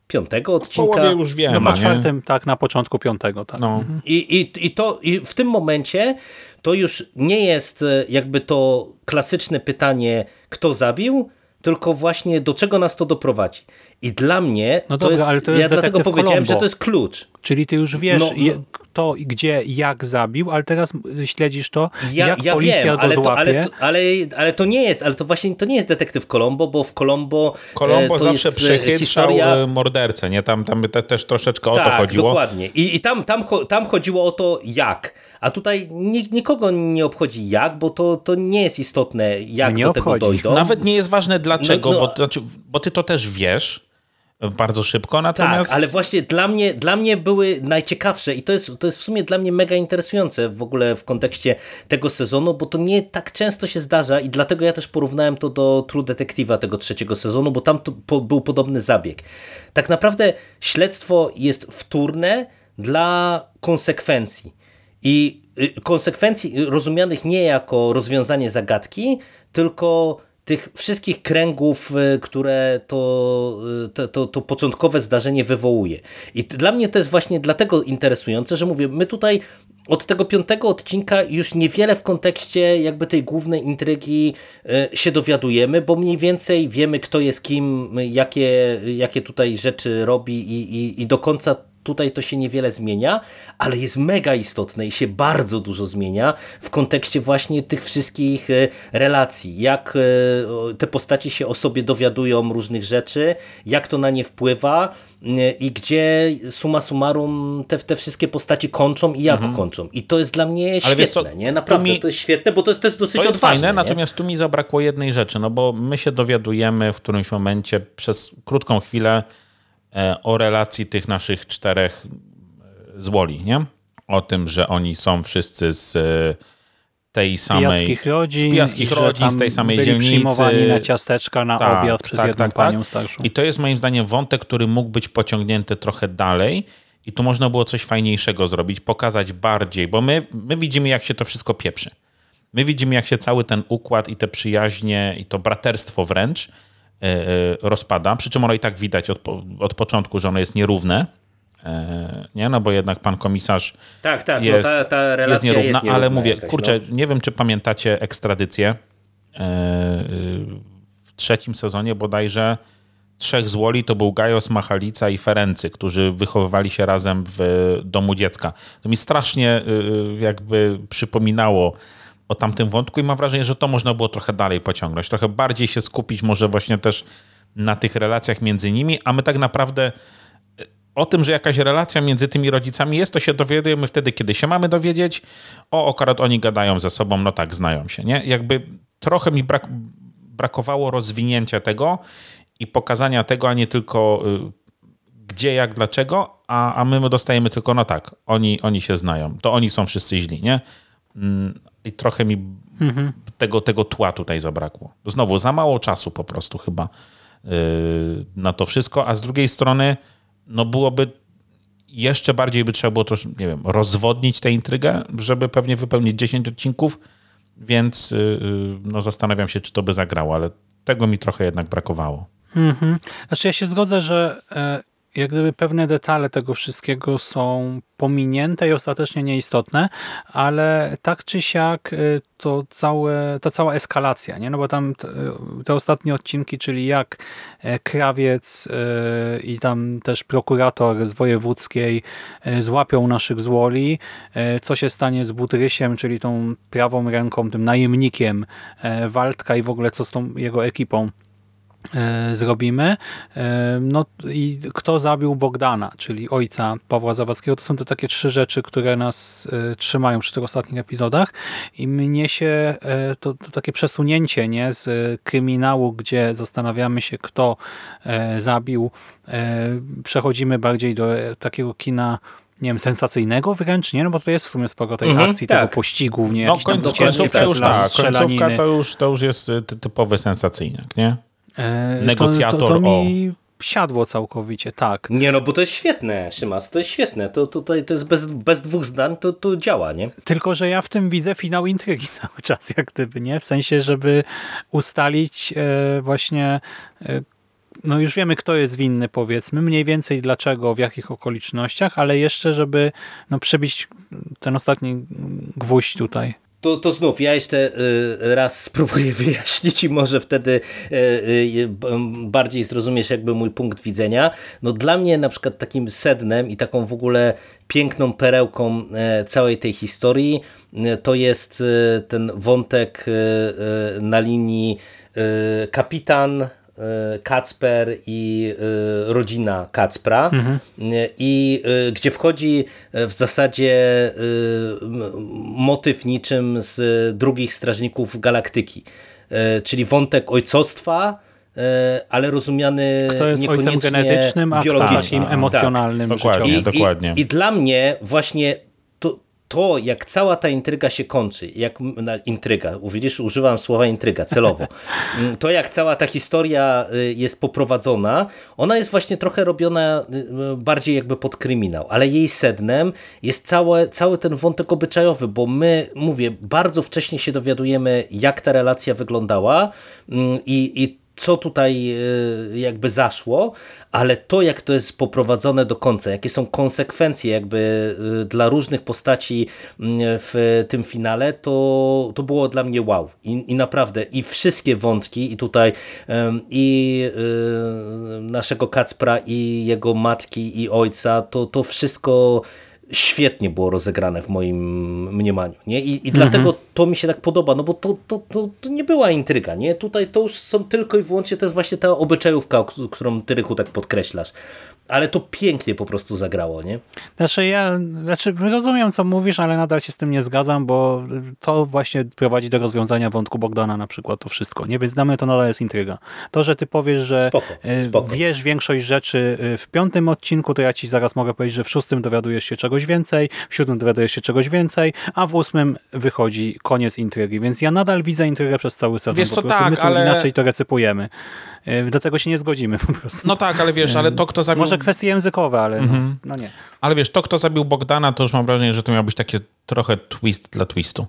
piątego odcinka. W już wiemy. No, na czwartym, tak, na początku piątego. Tak. No. Mhm. I, i, i, to, I w tym momencie to już nie jest e, jakby to klasyczne pytanie, kto zabił, tylko właśnie do czego nas to doprowadzi. I dla mnie, no dobra, to jest, ale to jest ja dlatego powiedziałem, Colombo. że to jest klucz. Czyli ty już wiesz, no, no. kto, gdzie, jak zabił, ale teraz śledzisz to, ja, jak ja policja wiem, ale go złapie. To, ale, to, ale, ale to nie jest, ale to właśnie to nie jest detektyw Colombo, bo w Colombo Colombo zawsze przechytrzał historia... E, mordercę, nie? Tam, tam te, też troszeczkę tak, o to tak, chodziło. dokładnie. I, i tam, tam, tam chodziło o to, jak. A tutaj nikogo nie obchodzi jak, bo to, to nie jest istotne, jak nie do obchodzi. tego dojdą. Nawet nie jest ważne dlaczego, no, no. Bo, znaczy, bo ty to też wiesz bardzo szybko, natomiast... Tak, ale właśnie dla mnie, dla mnie były najciekawsze i to jest, to jest w sumie dla mnie mega interesujące w ogóle w kontekście tego sezonu, bo to nie tak często się zdarza i dlatego ja też porównałem to do True Detective'a tego trzeciego sezonu, bo tam po, był podobny zabieg. Tak naprawdę śledztwo jest wtórne dla konsekwencji i y, konsekwencji rozumianych nie jako rozwiązanie zagadki, tylko tych wszystkich kręgów, y, które to, y, to, to, to, początkowe zdarzenie wywołuje. I dla mnie to jest właśnie dlatego interesujące, że mówię, my tutaj od tego piątego odcinka już niewiele w kontekście jakby tej głównej intrygi się dowiadujemy, bo mniej więcej wiemy kto jest kim, jakie, jakie tutaj rzeczy robi i, i, i do końca Tutaj to się niewiele zmienia, ale jest mega istotne i się bardzo dużo zmienia w kontekście właśnie tych wszystkich e, relacji. Jak e, te postacie się o sobie dowiadują różnych rzeczy, jak to na nie wpływa e, i gdzie suma summarum te, te wszystkie postaci kończą i jak mhm. kończą. I to jest dla mnie świetne, co, nie? Naprawdę mi, to jest świetne, bo to jest, to jest dosyć to jest odważne, fajne, natomiast tu mi zabrakło jednej rzeczy, no bo my się dowiadujemy w którymś momencie przez krótką chwilę o relacji tych naszych czterech e, złoli, nie? O tym, że oni są wszyscy z e, tej samej... Pijackich rodzin. Z pijackich rodzin, z tej samej byli dzielnicy. przyjmowani na ciasteczka, na tak, obiad przez tak, jedną tak, tak. panią starszą. I to jest moim zdaniem wątek, który mógł być pociągnięty trochę dalej i tu można było coś fajniejszego zrobić, pokazać bardziej, bo my, my widzimy, jak się to wszystko pieprzy. My widzimy, jak się cały ten układ i te przyjaźnie i to braterstwo wręcz E, e, rozpada, przy czym ono i tak widać od, od początku, że ono jest nierówne, e, nie? No bo jednak pan komisarz tak, tak, jest, no ta, ta relacja jest nierówna, jest nierówna ale mówię, jakaś, kurczę, no. nie wiem, czy pamiętacie ekstradycję w trzecim sezonie bodajże trzech złoli to był Gajos, Machalica i Ferency, którzy wychowywali się razem w domu dziecka. To mi strasznie jakby przypominało o tamtym wątku i mam wrażenie, że to można było trochę dalej pociągnąć, trochę bardziej się skupić może właśnie też na tych relacjach między nimi, a my tak naprawdę o tym, że jakaś relacja między tymi rodzicami jest, to się dowiadujemy wtedy, kiedy się mamy dowiedzieć. O, akurat oni gadają ze sobą, no tak, znają się, nie? Jakby trochę mi brak, brakowało rozwinięcia tego i pokazania tego, a nie tylko y, gdzie, jak, dlaczego, a, a my dostajemy tylko, no tak, oni, oni się znają, to oni są wszyscy źli, nie? I trochę mi mhm. tego, tego tła tutaj zabrakło. Znowu, za mało czasu po prostu chyba yy, na to wszystko, a z drugiej strony, no byłoby jeszcze bardziej by trzeba było to, nie wiem, rozwodnić tę intrygę, żeby pewnie wypełnić 10 odcinków, więc yy, no zastanawiam się, czy to by zagrało, ale tego mi trochę jednak brakowało. Mhm. Znaczy ja się zgodzę, że e, jak gdyby pewne detale tego wszystkiego są pominięte i ostatecznie nieistotne, ale tak czy siak y, to całe, ta cała eskalacja, nie? no bo tam te, te ostatnie odcinki, czyli jak e, krawiec y, i tam też prokurator z wojewódzkiej y, złapią naszych złoli, co się stanie z Butrysiem, czyli tą prawą ręką, tym najemnikiem e, Waldka i w ogóle co z tą jego ekipą zrobimy. E, no i kto zabił Bogdana, czyli ojca Pawła Zawadzkiego. To są te takie trzy rzeczy, które nas e, trzymają przy tych ostatnich epizodach i mnie się to, to takie przesunięcie nie z kryminału, gdzie zastanawiamy się, kto zabił, przechodzimy bardziej do takiego kina nie wiem, sensacyjnego wręcz, nie? No bo to jest w sumie sporo tej mhm, akcji, tak. tego pościgu, nie? No końc, końcówka już tak, końcówka to już, to już jest typowy sensacyjniak, nie? Negocjator, to, to, to mi siadło całkowicie, tak. Nie no, bo to jest świetne, Szymas, to jest świetne. To tutaj to jest bez, bez dwóch zdań, to, to działa, nie? Tylko, że ja w tym widzę finał intrygi cały czas, jak gdyby, nie? W sensie, żeby ustalić e, właśnie e, no już wiemy, kto jest winny, powiedzmy, mniej więcej dlaczego, w jakich okolicznościach, ale jeszcze, żeby no, przebić ten ostatni gwóźdź tutaj to, to znów ja jeszcze y, raz spróbuję wyjaśnić i może wtedy y, y, bardziej zrozumiesz jakby mój punkt widzenia. No dla mnie na przykład takim sednem i taką w ogóle piękną perełką e, całej tej historii to jest ten wątek na linii kapitan, E, Kacper i e, rodzina Kacpra mhm. i e, gdzie wchodzi w zasadzie motyw niczym z drugich Strażników Galaktyki, czyli wątek ojcostwa, ale rozumiany kto jest niekoniecznie ojcem genetycznym, a biologicznym, takim emocjonalnym, tak. dokładnie, I, dokładnie. I, I dla mnie właśnie to, jak cała ta intryga się kończy, jak intryga, widzisz, używam słowa intryga celowo, mm, to jak cała ta historia y, jest poprowadzona, ona jest właśnie trochę robiona y, y, bardziej jakby pod kryminał, ale jej sednem jest całe, cały ten wątek obyczajowy, bo my, mówię, bardzo wcześnie się dowiadujemy, jak ta relacja wyglądała mm, i, i co tutaj e, jakby zaszło, ale to jak to jest poprowadzone do końca, jakie są konsekwencje jakby e, dla różnych postaci mm, w tym finale, to, to było dla mnie wow. I, i naprawdę, i wszystkie wątki, i tutaj i naszego Kacpra, i jego matki, i ojca, to, to wszystko świetnie było rozegrane w moim mniemaniu. Nie? I, i mhm. dlatego to mi się tak podoba, no bo to, to, to, to, nie była intryga. Nie? Tutaj to już są tylko i wyłącznie, to jest właśnie ta obyczajówka, którą ty Rychu tak podkreślasz ale to pięknie po prostu zagrało, nie? Znaczy ja znaczy rozumiem, co mówisz, ale nadal się z tym nie zgadzam, bo to właśnie prowadzi do rozwiązania wątku Bogdana na przykład, to wszystko, nie? Więc dla mnie to nadal jest intryga. To, że ty powiesz, że spoko, e, spoko. wiesz większość rzeczy e, w piątym odcinku, to ja ci zaraz mogę powiedzieć, że w szóstym dowiadujesz się czegoś więcej, w siódmym dowiadujesz się czegoś więcej, a w ósmym wychodzi koniec intrygi, więc ja nadal widzę intrygę przez cały sezon, wiesz co, tak, my to ale... inaczej to recypujemy. E, do tego się nie zgodzimy po prostu. No tak, ale wiesz, ale to kto zabił... Może kwestie językowe, ale mhm. no, no, nie. Ale wiesz, to kto zabił Bogdana, to już mam wrażenie, że to miał być takie trochę twist dla twistu.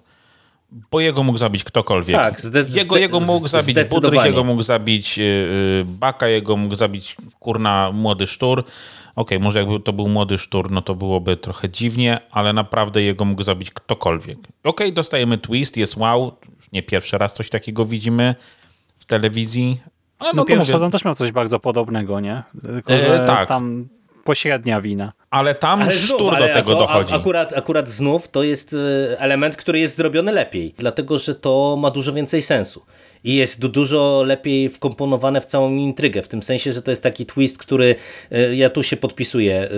Bo jego mógł zabić ktokolwiek. Tak, jego, jego mógł zabić Budrych, jego mógł zabić yy, Baka, jego mógł zabić kurna młody sztur. Okej, okay, może jakby to był młody sztur, no to byłoby trochę dziwnie, ale naprawdę jego mógł zabić ktokolwiek. Okej, okay, dostajemy twist, jest wow. Już nie pierwszy raz coś takiego widzimy w telewizji. Ale no, no pierwszy sezon też miał coś bardzo podobnego, nie? Tylko, e, że tak. tam pośrednia wina. Ale tam ale znów, sztur do tego to, dochodzi. Akurat, akurat znów to jest e, element, który jest zrobiony lepiej, dlatego że to ma dużo więcej sensu. i jest du- dużo lepiej wkomponowane w całą intrygę, w tym sensie, że to jest taki twist, który e, ja tu się podpisuję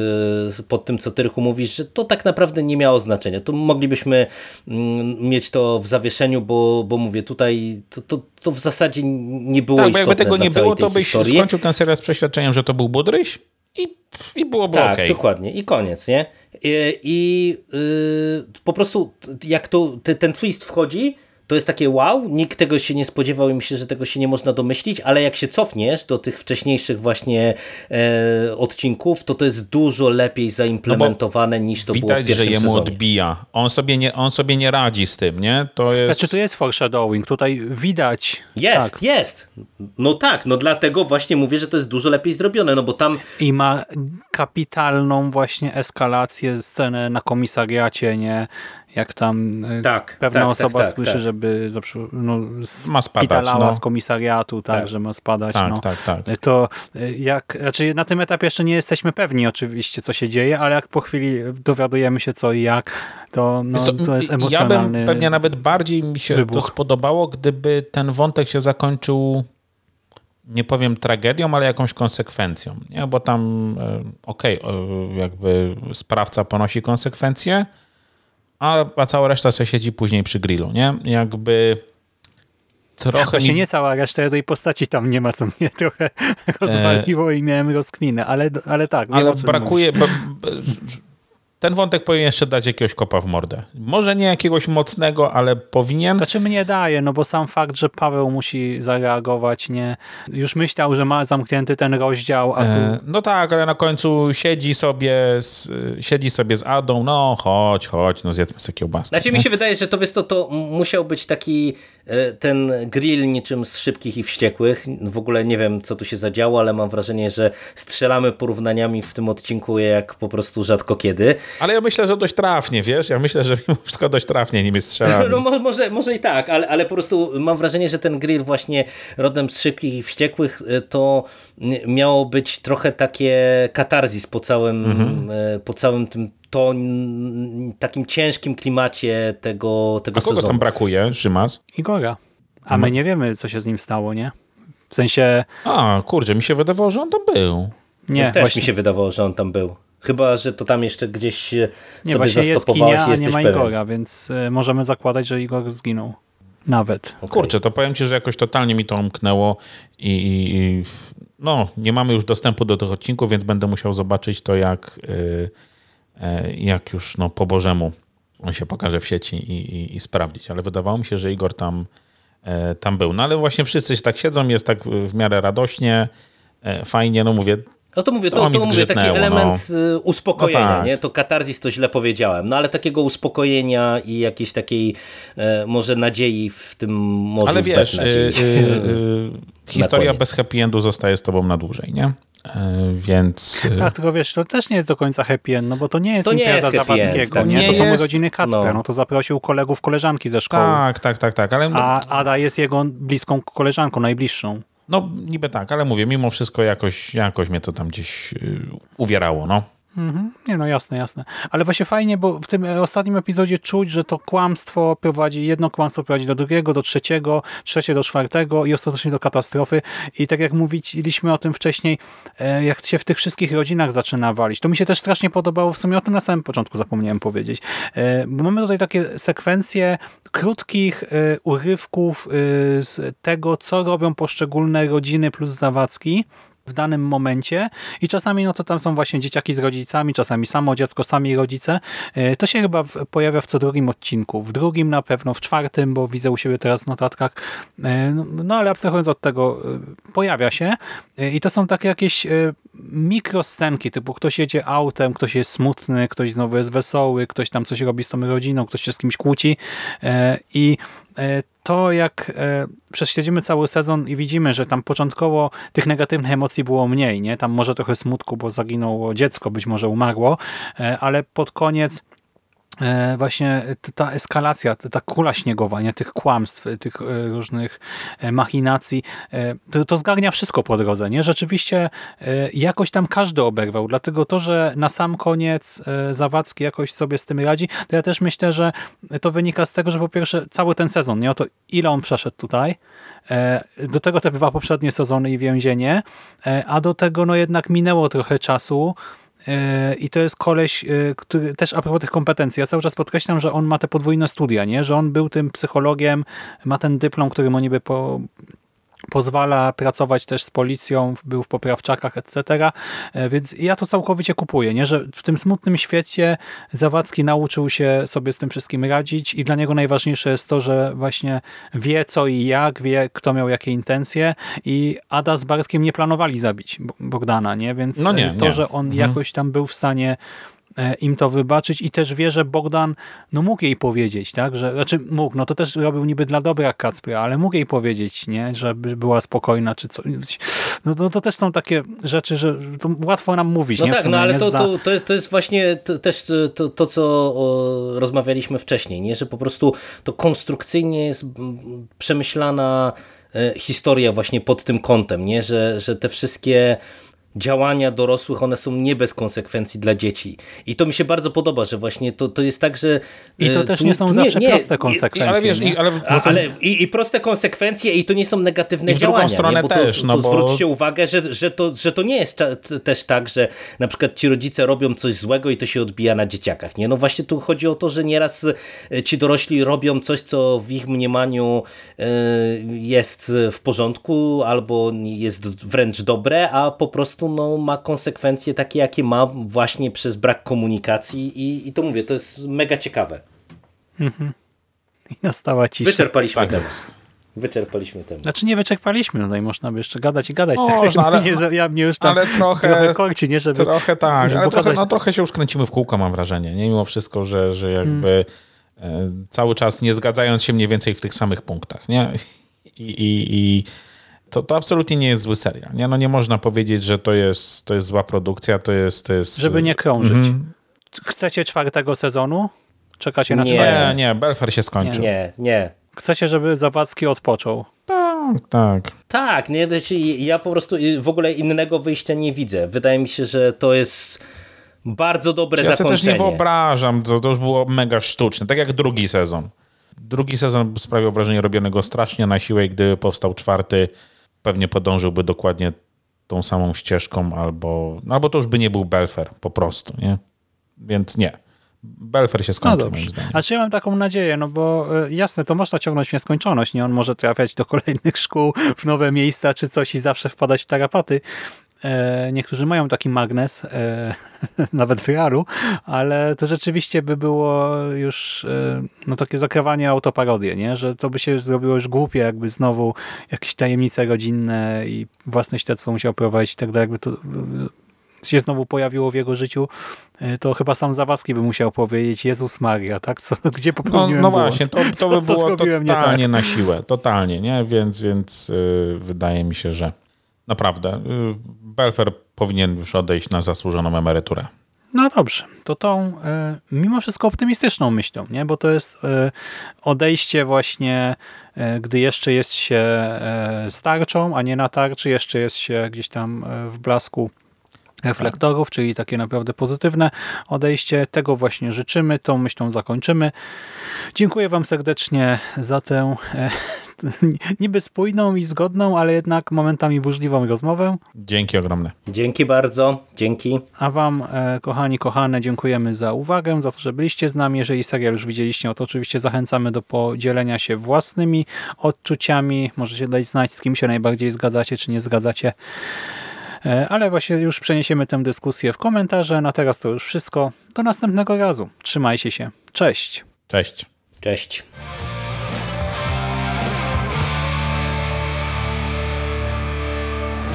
e, pod tym, co Tyrchu mówisz, że to tak naprawdę nie miało znaczenia. Tu moglibyśmy mm, mieć to w zawieszeniu, bo, bo mówię, tutaj to, to, to w zasadzie nie było Tak, istotne jakby tego nie było, to byś historii. skończył ten serial z przeświadczeniem, że to był Budryś i, i byłoby Tak, okej. dokładnie. I koniec, nie? I, i y, po prostu jak to, te, ten twist wchodzi, to jest takie wow, nikt tego się nie spodziewał i myślę, że tego się nie można domyślić, ale jak się cofniesz do tych wcześniejszych właśnie e, odcinków, to to jest dużo lepiej zaimplementowane niż to było w Widać, że pierwszym jemu sezonie. odbija. On sobie, nie, on sobie nie radzi z tym, nie? To jest... Znaczy tu jest foreshadowing, tutaj widać. Jest, tak, jest. No tak, no dlatego właśnie mówię, że to jest dużo lepiej zrobione, no bo tam I ma kapitalną właśnie eskalację scenę na komisariacie, nie? Jak tam y, Tak, pewna tak, osoba tak, tak, słyszy, tak. żeby no, Ma spadać, no. z komisariatu, tak, Tak. że ma spadać. Tak, no. tak, tak. To y, jak, znaczy na tym etapie jeszcze nie jesteśmy pewni oczywiście, co się dzieje, ale jak po chwili dowiadujemy się co i jak, to, no, co, to jest Ja emocjonalny bym pewnie nawet bardziej mi się wybuch. to spodobało, gdyby ten wątek się zakończył nie powiem tragedią, ale jakąś konsekwencją. Nie? Bo tam e, okej, e, jakby sprawca ponosi konsekwencje, a, a cała reszta sobie siedzi później przy grillu. Nie? Jakby trochę Właśnie mi- nie cała reszta tej postaci tam nie ma, co mnie trochę rozwaliło i miałem rozkminę, ale, ale tak. ale brakuje. Ba, ten wątek powinien jeszcze dać jakiegoś kopa w mordę. Może nie jakiegoś mocnego, ale powinien. Znaczy mnie daje, no bo sam fakt, że Paweł musi zareagować, nie. Już myślał, że ma zamknięty ten rozdział, a tu. E, No tak, ale na końcu siedzi sobie z, siedzi sobie z Adą, no chodź, chodź, no zjedzmy sobie kiełbaskę. Znaczy mi się wydaje, że to, to, to musiał być taki ten grill niczym z szybkich i wściekłych. W ogóle nie wiem, co tu się zadziało, ale mam wrażenie, że strzelamy porównaniami w tym odcinku jak po prostu rzadko kiedy. Ale ja myślę, że dość trafnie, wiesz, ja myślę, że mimo wszystko dość trafnie nimi strzelamy. No mo- może, może i tak, ale, ale po prostu mam wrażenie, że ten grill właśnie rodem z szybkich i wściekłych e, to miało być trochę takie katarzis po całym, Mhm. e, po całym tym to takim ciężkim klimacie tego, tego A kogo sezonu. tam brakuje, Szymas? Igora. A my nie wiemy, co się z nim stało, nie? W sensie, A, kurczę, mi się wydawało, że on tam był. nie, Też właśnie, mi się wydawało, że on tam był. Chyba, że to tam jeszcze gdzieś e, nie, sobie właśnie jest zastopowałeś kinia, i a nie ma pewien. Igora, więc y, możemy zakładać, że Igor zginął. Nawet. Kurczę, to powiem ci, że jakoś totalnie mi to umknęło i, i, i no, nie mamy już dostępu do tych odcinków, więc będę musiał zobaczyć to, jak, y, e, jak już no, po Bożemu on się pokaże w sieci i, i, i sprawdzić. Ale wydawało mi się, że Igor tam, e, tam był. No ale właśnie wszyscy się tak siedzą, jest tak w miarę radośnie, e, fajnie, no mówię, No to mówię, to, To to, mówię taki element y, uspokojenia, No tak. nie? To katarzis to źle powiedziałem, no ale takiego uspokojenia i jakiejś takiej e, może nadziei w tym może Ale wiesz, y, y, y, historia bez happy endu zostaje z tobą na dłużej, nie? Y, Więc... y, Tak, tylko wiesz, to też nie jest do końca happy end, no bo to nie jest To nie impreza jest happy end, Zawadzkiego, tak. nie? Nie To są jest, urodziny Kacpra, no. no. to zaprosił kolegów, koleżanki ze szkoły. tak, tak, tak, tak, ale A Ada jest jego bliską koleżanką, najbliższą. no niby tak, ale mówię, mimo wszystko jakoś, jakoś mnie to tam gdzieś y, uwierało, no. Mhm. Nie no, jasne, jasne. Ale właśnie fajnie, bo w tym e, ostatnim epizodzie czuć, że to kłamstwo prowadzi, jedno kłamstwo prowadzi do drugiego, do trzeciego, trzecie do czwartego i ostatecznie do katastrofy. I tak jak mówiliśmy o tym wcześniej, e, jak się w tych wszystkich rodzinach zaczyna walić, to mi się też strasznie podobało, w sumie o tym na samym początku zapomniałem powiedzieć. E, Bo mamy tutaj takie sekwencje krótkich urywków z tego, co robią poszczególne rodziny plus Zawadzki, w danym momencie i czasami no to tam są właśnie dzieciaki z rodzicami, czasami samo dziecko, sami rodzice. E, To się chyba pojawia w co drugim odcinku. W drugim na pewno, w czwartym, bo widzę u siebie teraz w notatkach. E, No, no ale abstrahując od tego, e, pojawia się i to są takie jakieś mikroscenki, typu ktoś jedzie autem, ktoś jest smutny, ktoś znowu jest wesoły, ktoś tam coś robi z tą rodziną, ktoś się z kimś kłóci i to jak e, prześledzimy cały sezon i widzimy, że tam początkowo tych negatywnych emocji było mniej, nie? Tam może trochę smutku, bo zaginęło dziecko, być może umarło, e, ale pod koniec e, właśnie t- ta eskalacja, ta kula śniegowa, nie? tych kłamstw, tych e, różnych e, machinacji, e, to, to zgarnia wszystko po drodze. Nie? Rzeczywiście e, jakoś tam każdy oberwał, dlatego to, że na sam koniec e, Zawadzki jakoś sobie z tym radzi, to ja też myślę, że to wynika z tego, że po pierwsze cały ten sezon, nie o to ile on przeszedł tutaj, e, do tego te dwa poprzednie sezony i więzienie, e, a do tego no jednak minęło trochę czasu, E, I to jest koleś, e, który też a propos tych kompetencji, ja cały czas podkreślam, że on ma te podwójne studia, nie? że on był tym psychologiem, ma ten dyplom, który mu niby po, pozwala pracować też z policją, był w poprawczakach, etc. E, Więc ja to całkowicie kupuję, nie? że w tym smutnym świecie Zawadzki nauczył się sobie z tym wszystkim radzić i dla niego najważniejsze jest to, że właśnie wie co i jak, wie kto miał jakie intencje i Ada z Bartkiem nie planowali zabić Bo- Bogdana, nie? więc No nie, to, nie. że on Mhm. jakoś tam był w stanie im to wybaczyć i też wie, że Bogdan no mógł jej powiedzieć, tak, że, znaczy mógł, no to też robił niby dla dobra Kacpra, ale mógł jej powiedzieć, nie, żeby była spokojna, czy coś, no to, to też są takie rzeczy, że to łatwo nam mówić, No nie, tak, no ale to, to, to, jest, to jest właśnie to, też to, to co o, rozmawialiśmy wcześniej, nie? że po prostu to konstrukcyjnie jest przemyślana e, historia właśnie pod tym kątem, nie? Że, że te wszystkie działania dorosłych, one są nie bez konsekwencji dla dzieci. I to mi się bardzo podoba, że właśnie to, to jest tak, że... I to e, też tu- nie są zawsze nie- proste i- konsekwencje. Ale wiesz, i, ale a, ale i, I proste konsekwencje i to nie są negatywne I w drugą działania. stronę nie? Bo to, też, no to bo- zwróćcie uwagę, że, że, to, że to nie jest też tak, że na przykład ci rodzice robią coś złego i to się odbija na dzieciakach. Nie? No właśnie tu chodzi o to, że nieraz e, ci dorośli robią coś, co w ich mniemaniu e, jest w porządku albo jest wręcz dobre, a po prostu no, ma konsekwencje takie, jakie ma właśnie przez brak komunikacji i, i to mówię, to jest mega ciekawe. I nastała cisza. Wyczerpaliśmy tak temat. Wyczerpaliśmy temat. Znaczy nie wyczerpaliśmy, tutaj można by jeszcze gadać i gadać. Można, ale- nie, ja mnie już tam ale trochę- trochę korci, nie, żeby, Trochę tak, żeby ale trochę, no, trochę się już kręcimy w kółko, mam wrażenie. Nie mimo wszystko, że, że jakby e, cały czas nie zgadzając się mniej więcej w tych samych punktach. Nie? I, i, i to, to absolutnie nie jest zły serial. Nie? No nie można powiedzieć, że to jest, to jest zła produkcja, to jest... To jest żeby nie krążyć. Mhm. Chcecie czwartego sezonu? Czekacie na Nie. czwarty? Nie, nie, Belfer się skończył. Nie, nie. Chcecie, żeby Zawadzki odpoczął? Tak, tak. Tak, nie, znaczy ja po prostu w ogóle innego wyjścia nie widzę. Wydaje mi się, że to jest bardzo dobre Ja sobie też zakończenie. nie wyobrażam, to, to już było mega sztuczne, tak jak drugi sezon. Drugi sezon sprawiał wrażenie robionego strasznie na siłę i gdyby powstał czwarty, pewnie podążyłby dokładnie tą samą ścieżką, albo, no, albo to już by nie był Belfer po prostu, nie? Więc nie. Belfer się No skończył, dobrze. moim zdaniem. A czy ja mam taką nadzieję, no bo e, jasne, to można ciągnąć w nieskończoność, nie? On może trafiać do kolejnych szkół, w nowe miejsca czy coś i zawsze wpadać w tarapaty. E, niektórzy mają taki magnes, e, nawet w ale to rzeczywiście by było już e, no takie zakrawanie autoparodię, nie? Że to by się zrobiło już głupie, jakby znowu jakieś tajemnice rodzinne i własne śledztwo musiał prowadzić i tak dalej, jakby to się znowu pojawiło w jego życiu, to chyba sam Zawadzki by musiał powiedzieć Jezus Maria, tak? Co, gdzie No, popełniłem no błąd? właśnie, to, to Co- by było nie totalnie tak? na siłę, totalnie, nie? Więc, więc yy, wydaje mi się, że naprawdę yy, Belfer powinien już odejść na zasłużoną emeryturę. No dobrze, to tą e, mimo wszystko optymistyczną myślą, nie? bo to jest e, odejście właśnie, e, gdy jeszcze jest się starczą, a nie na tarczy, jeszcze jest się gdzieś tam w blasku reflektorów, czyli takie naprawdę pozytywne odejście. Tego właśnie życzymy, tą myślą zakończymy. Dziękuję Wam serdecznie za tę e, niby spójną i zgodną, ale jednak momentami burzliwą rozmowę. Dzięki ogromne. Dzięki bardzo, dzięki. A Wam, e, kochani, kochane, dziękujemy za uwagę, za to, że byliście z nami. Jeżeli serial już widzieliście, no to oczywiście zachęcamy do podzielenia się własnymi odczuciami. Możecie dać znać, z kim się najbardziej zgadzacie, czy nie zgadzacie. E, Ale właśnie już przeniesiemy tę dyskusję w komentarze. Na teraz to już wszystko. Do następnego razu. Trzymajcie się. Cześć. Cześć. Cześć.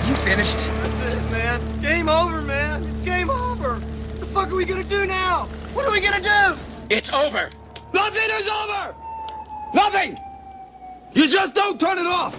You finished? That's it, man. Game over, man. It's game over. What the fuck are we gonna do now? What are we gonna do? It's over. Nothing is over! Nothing! You just don't turn it off!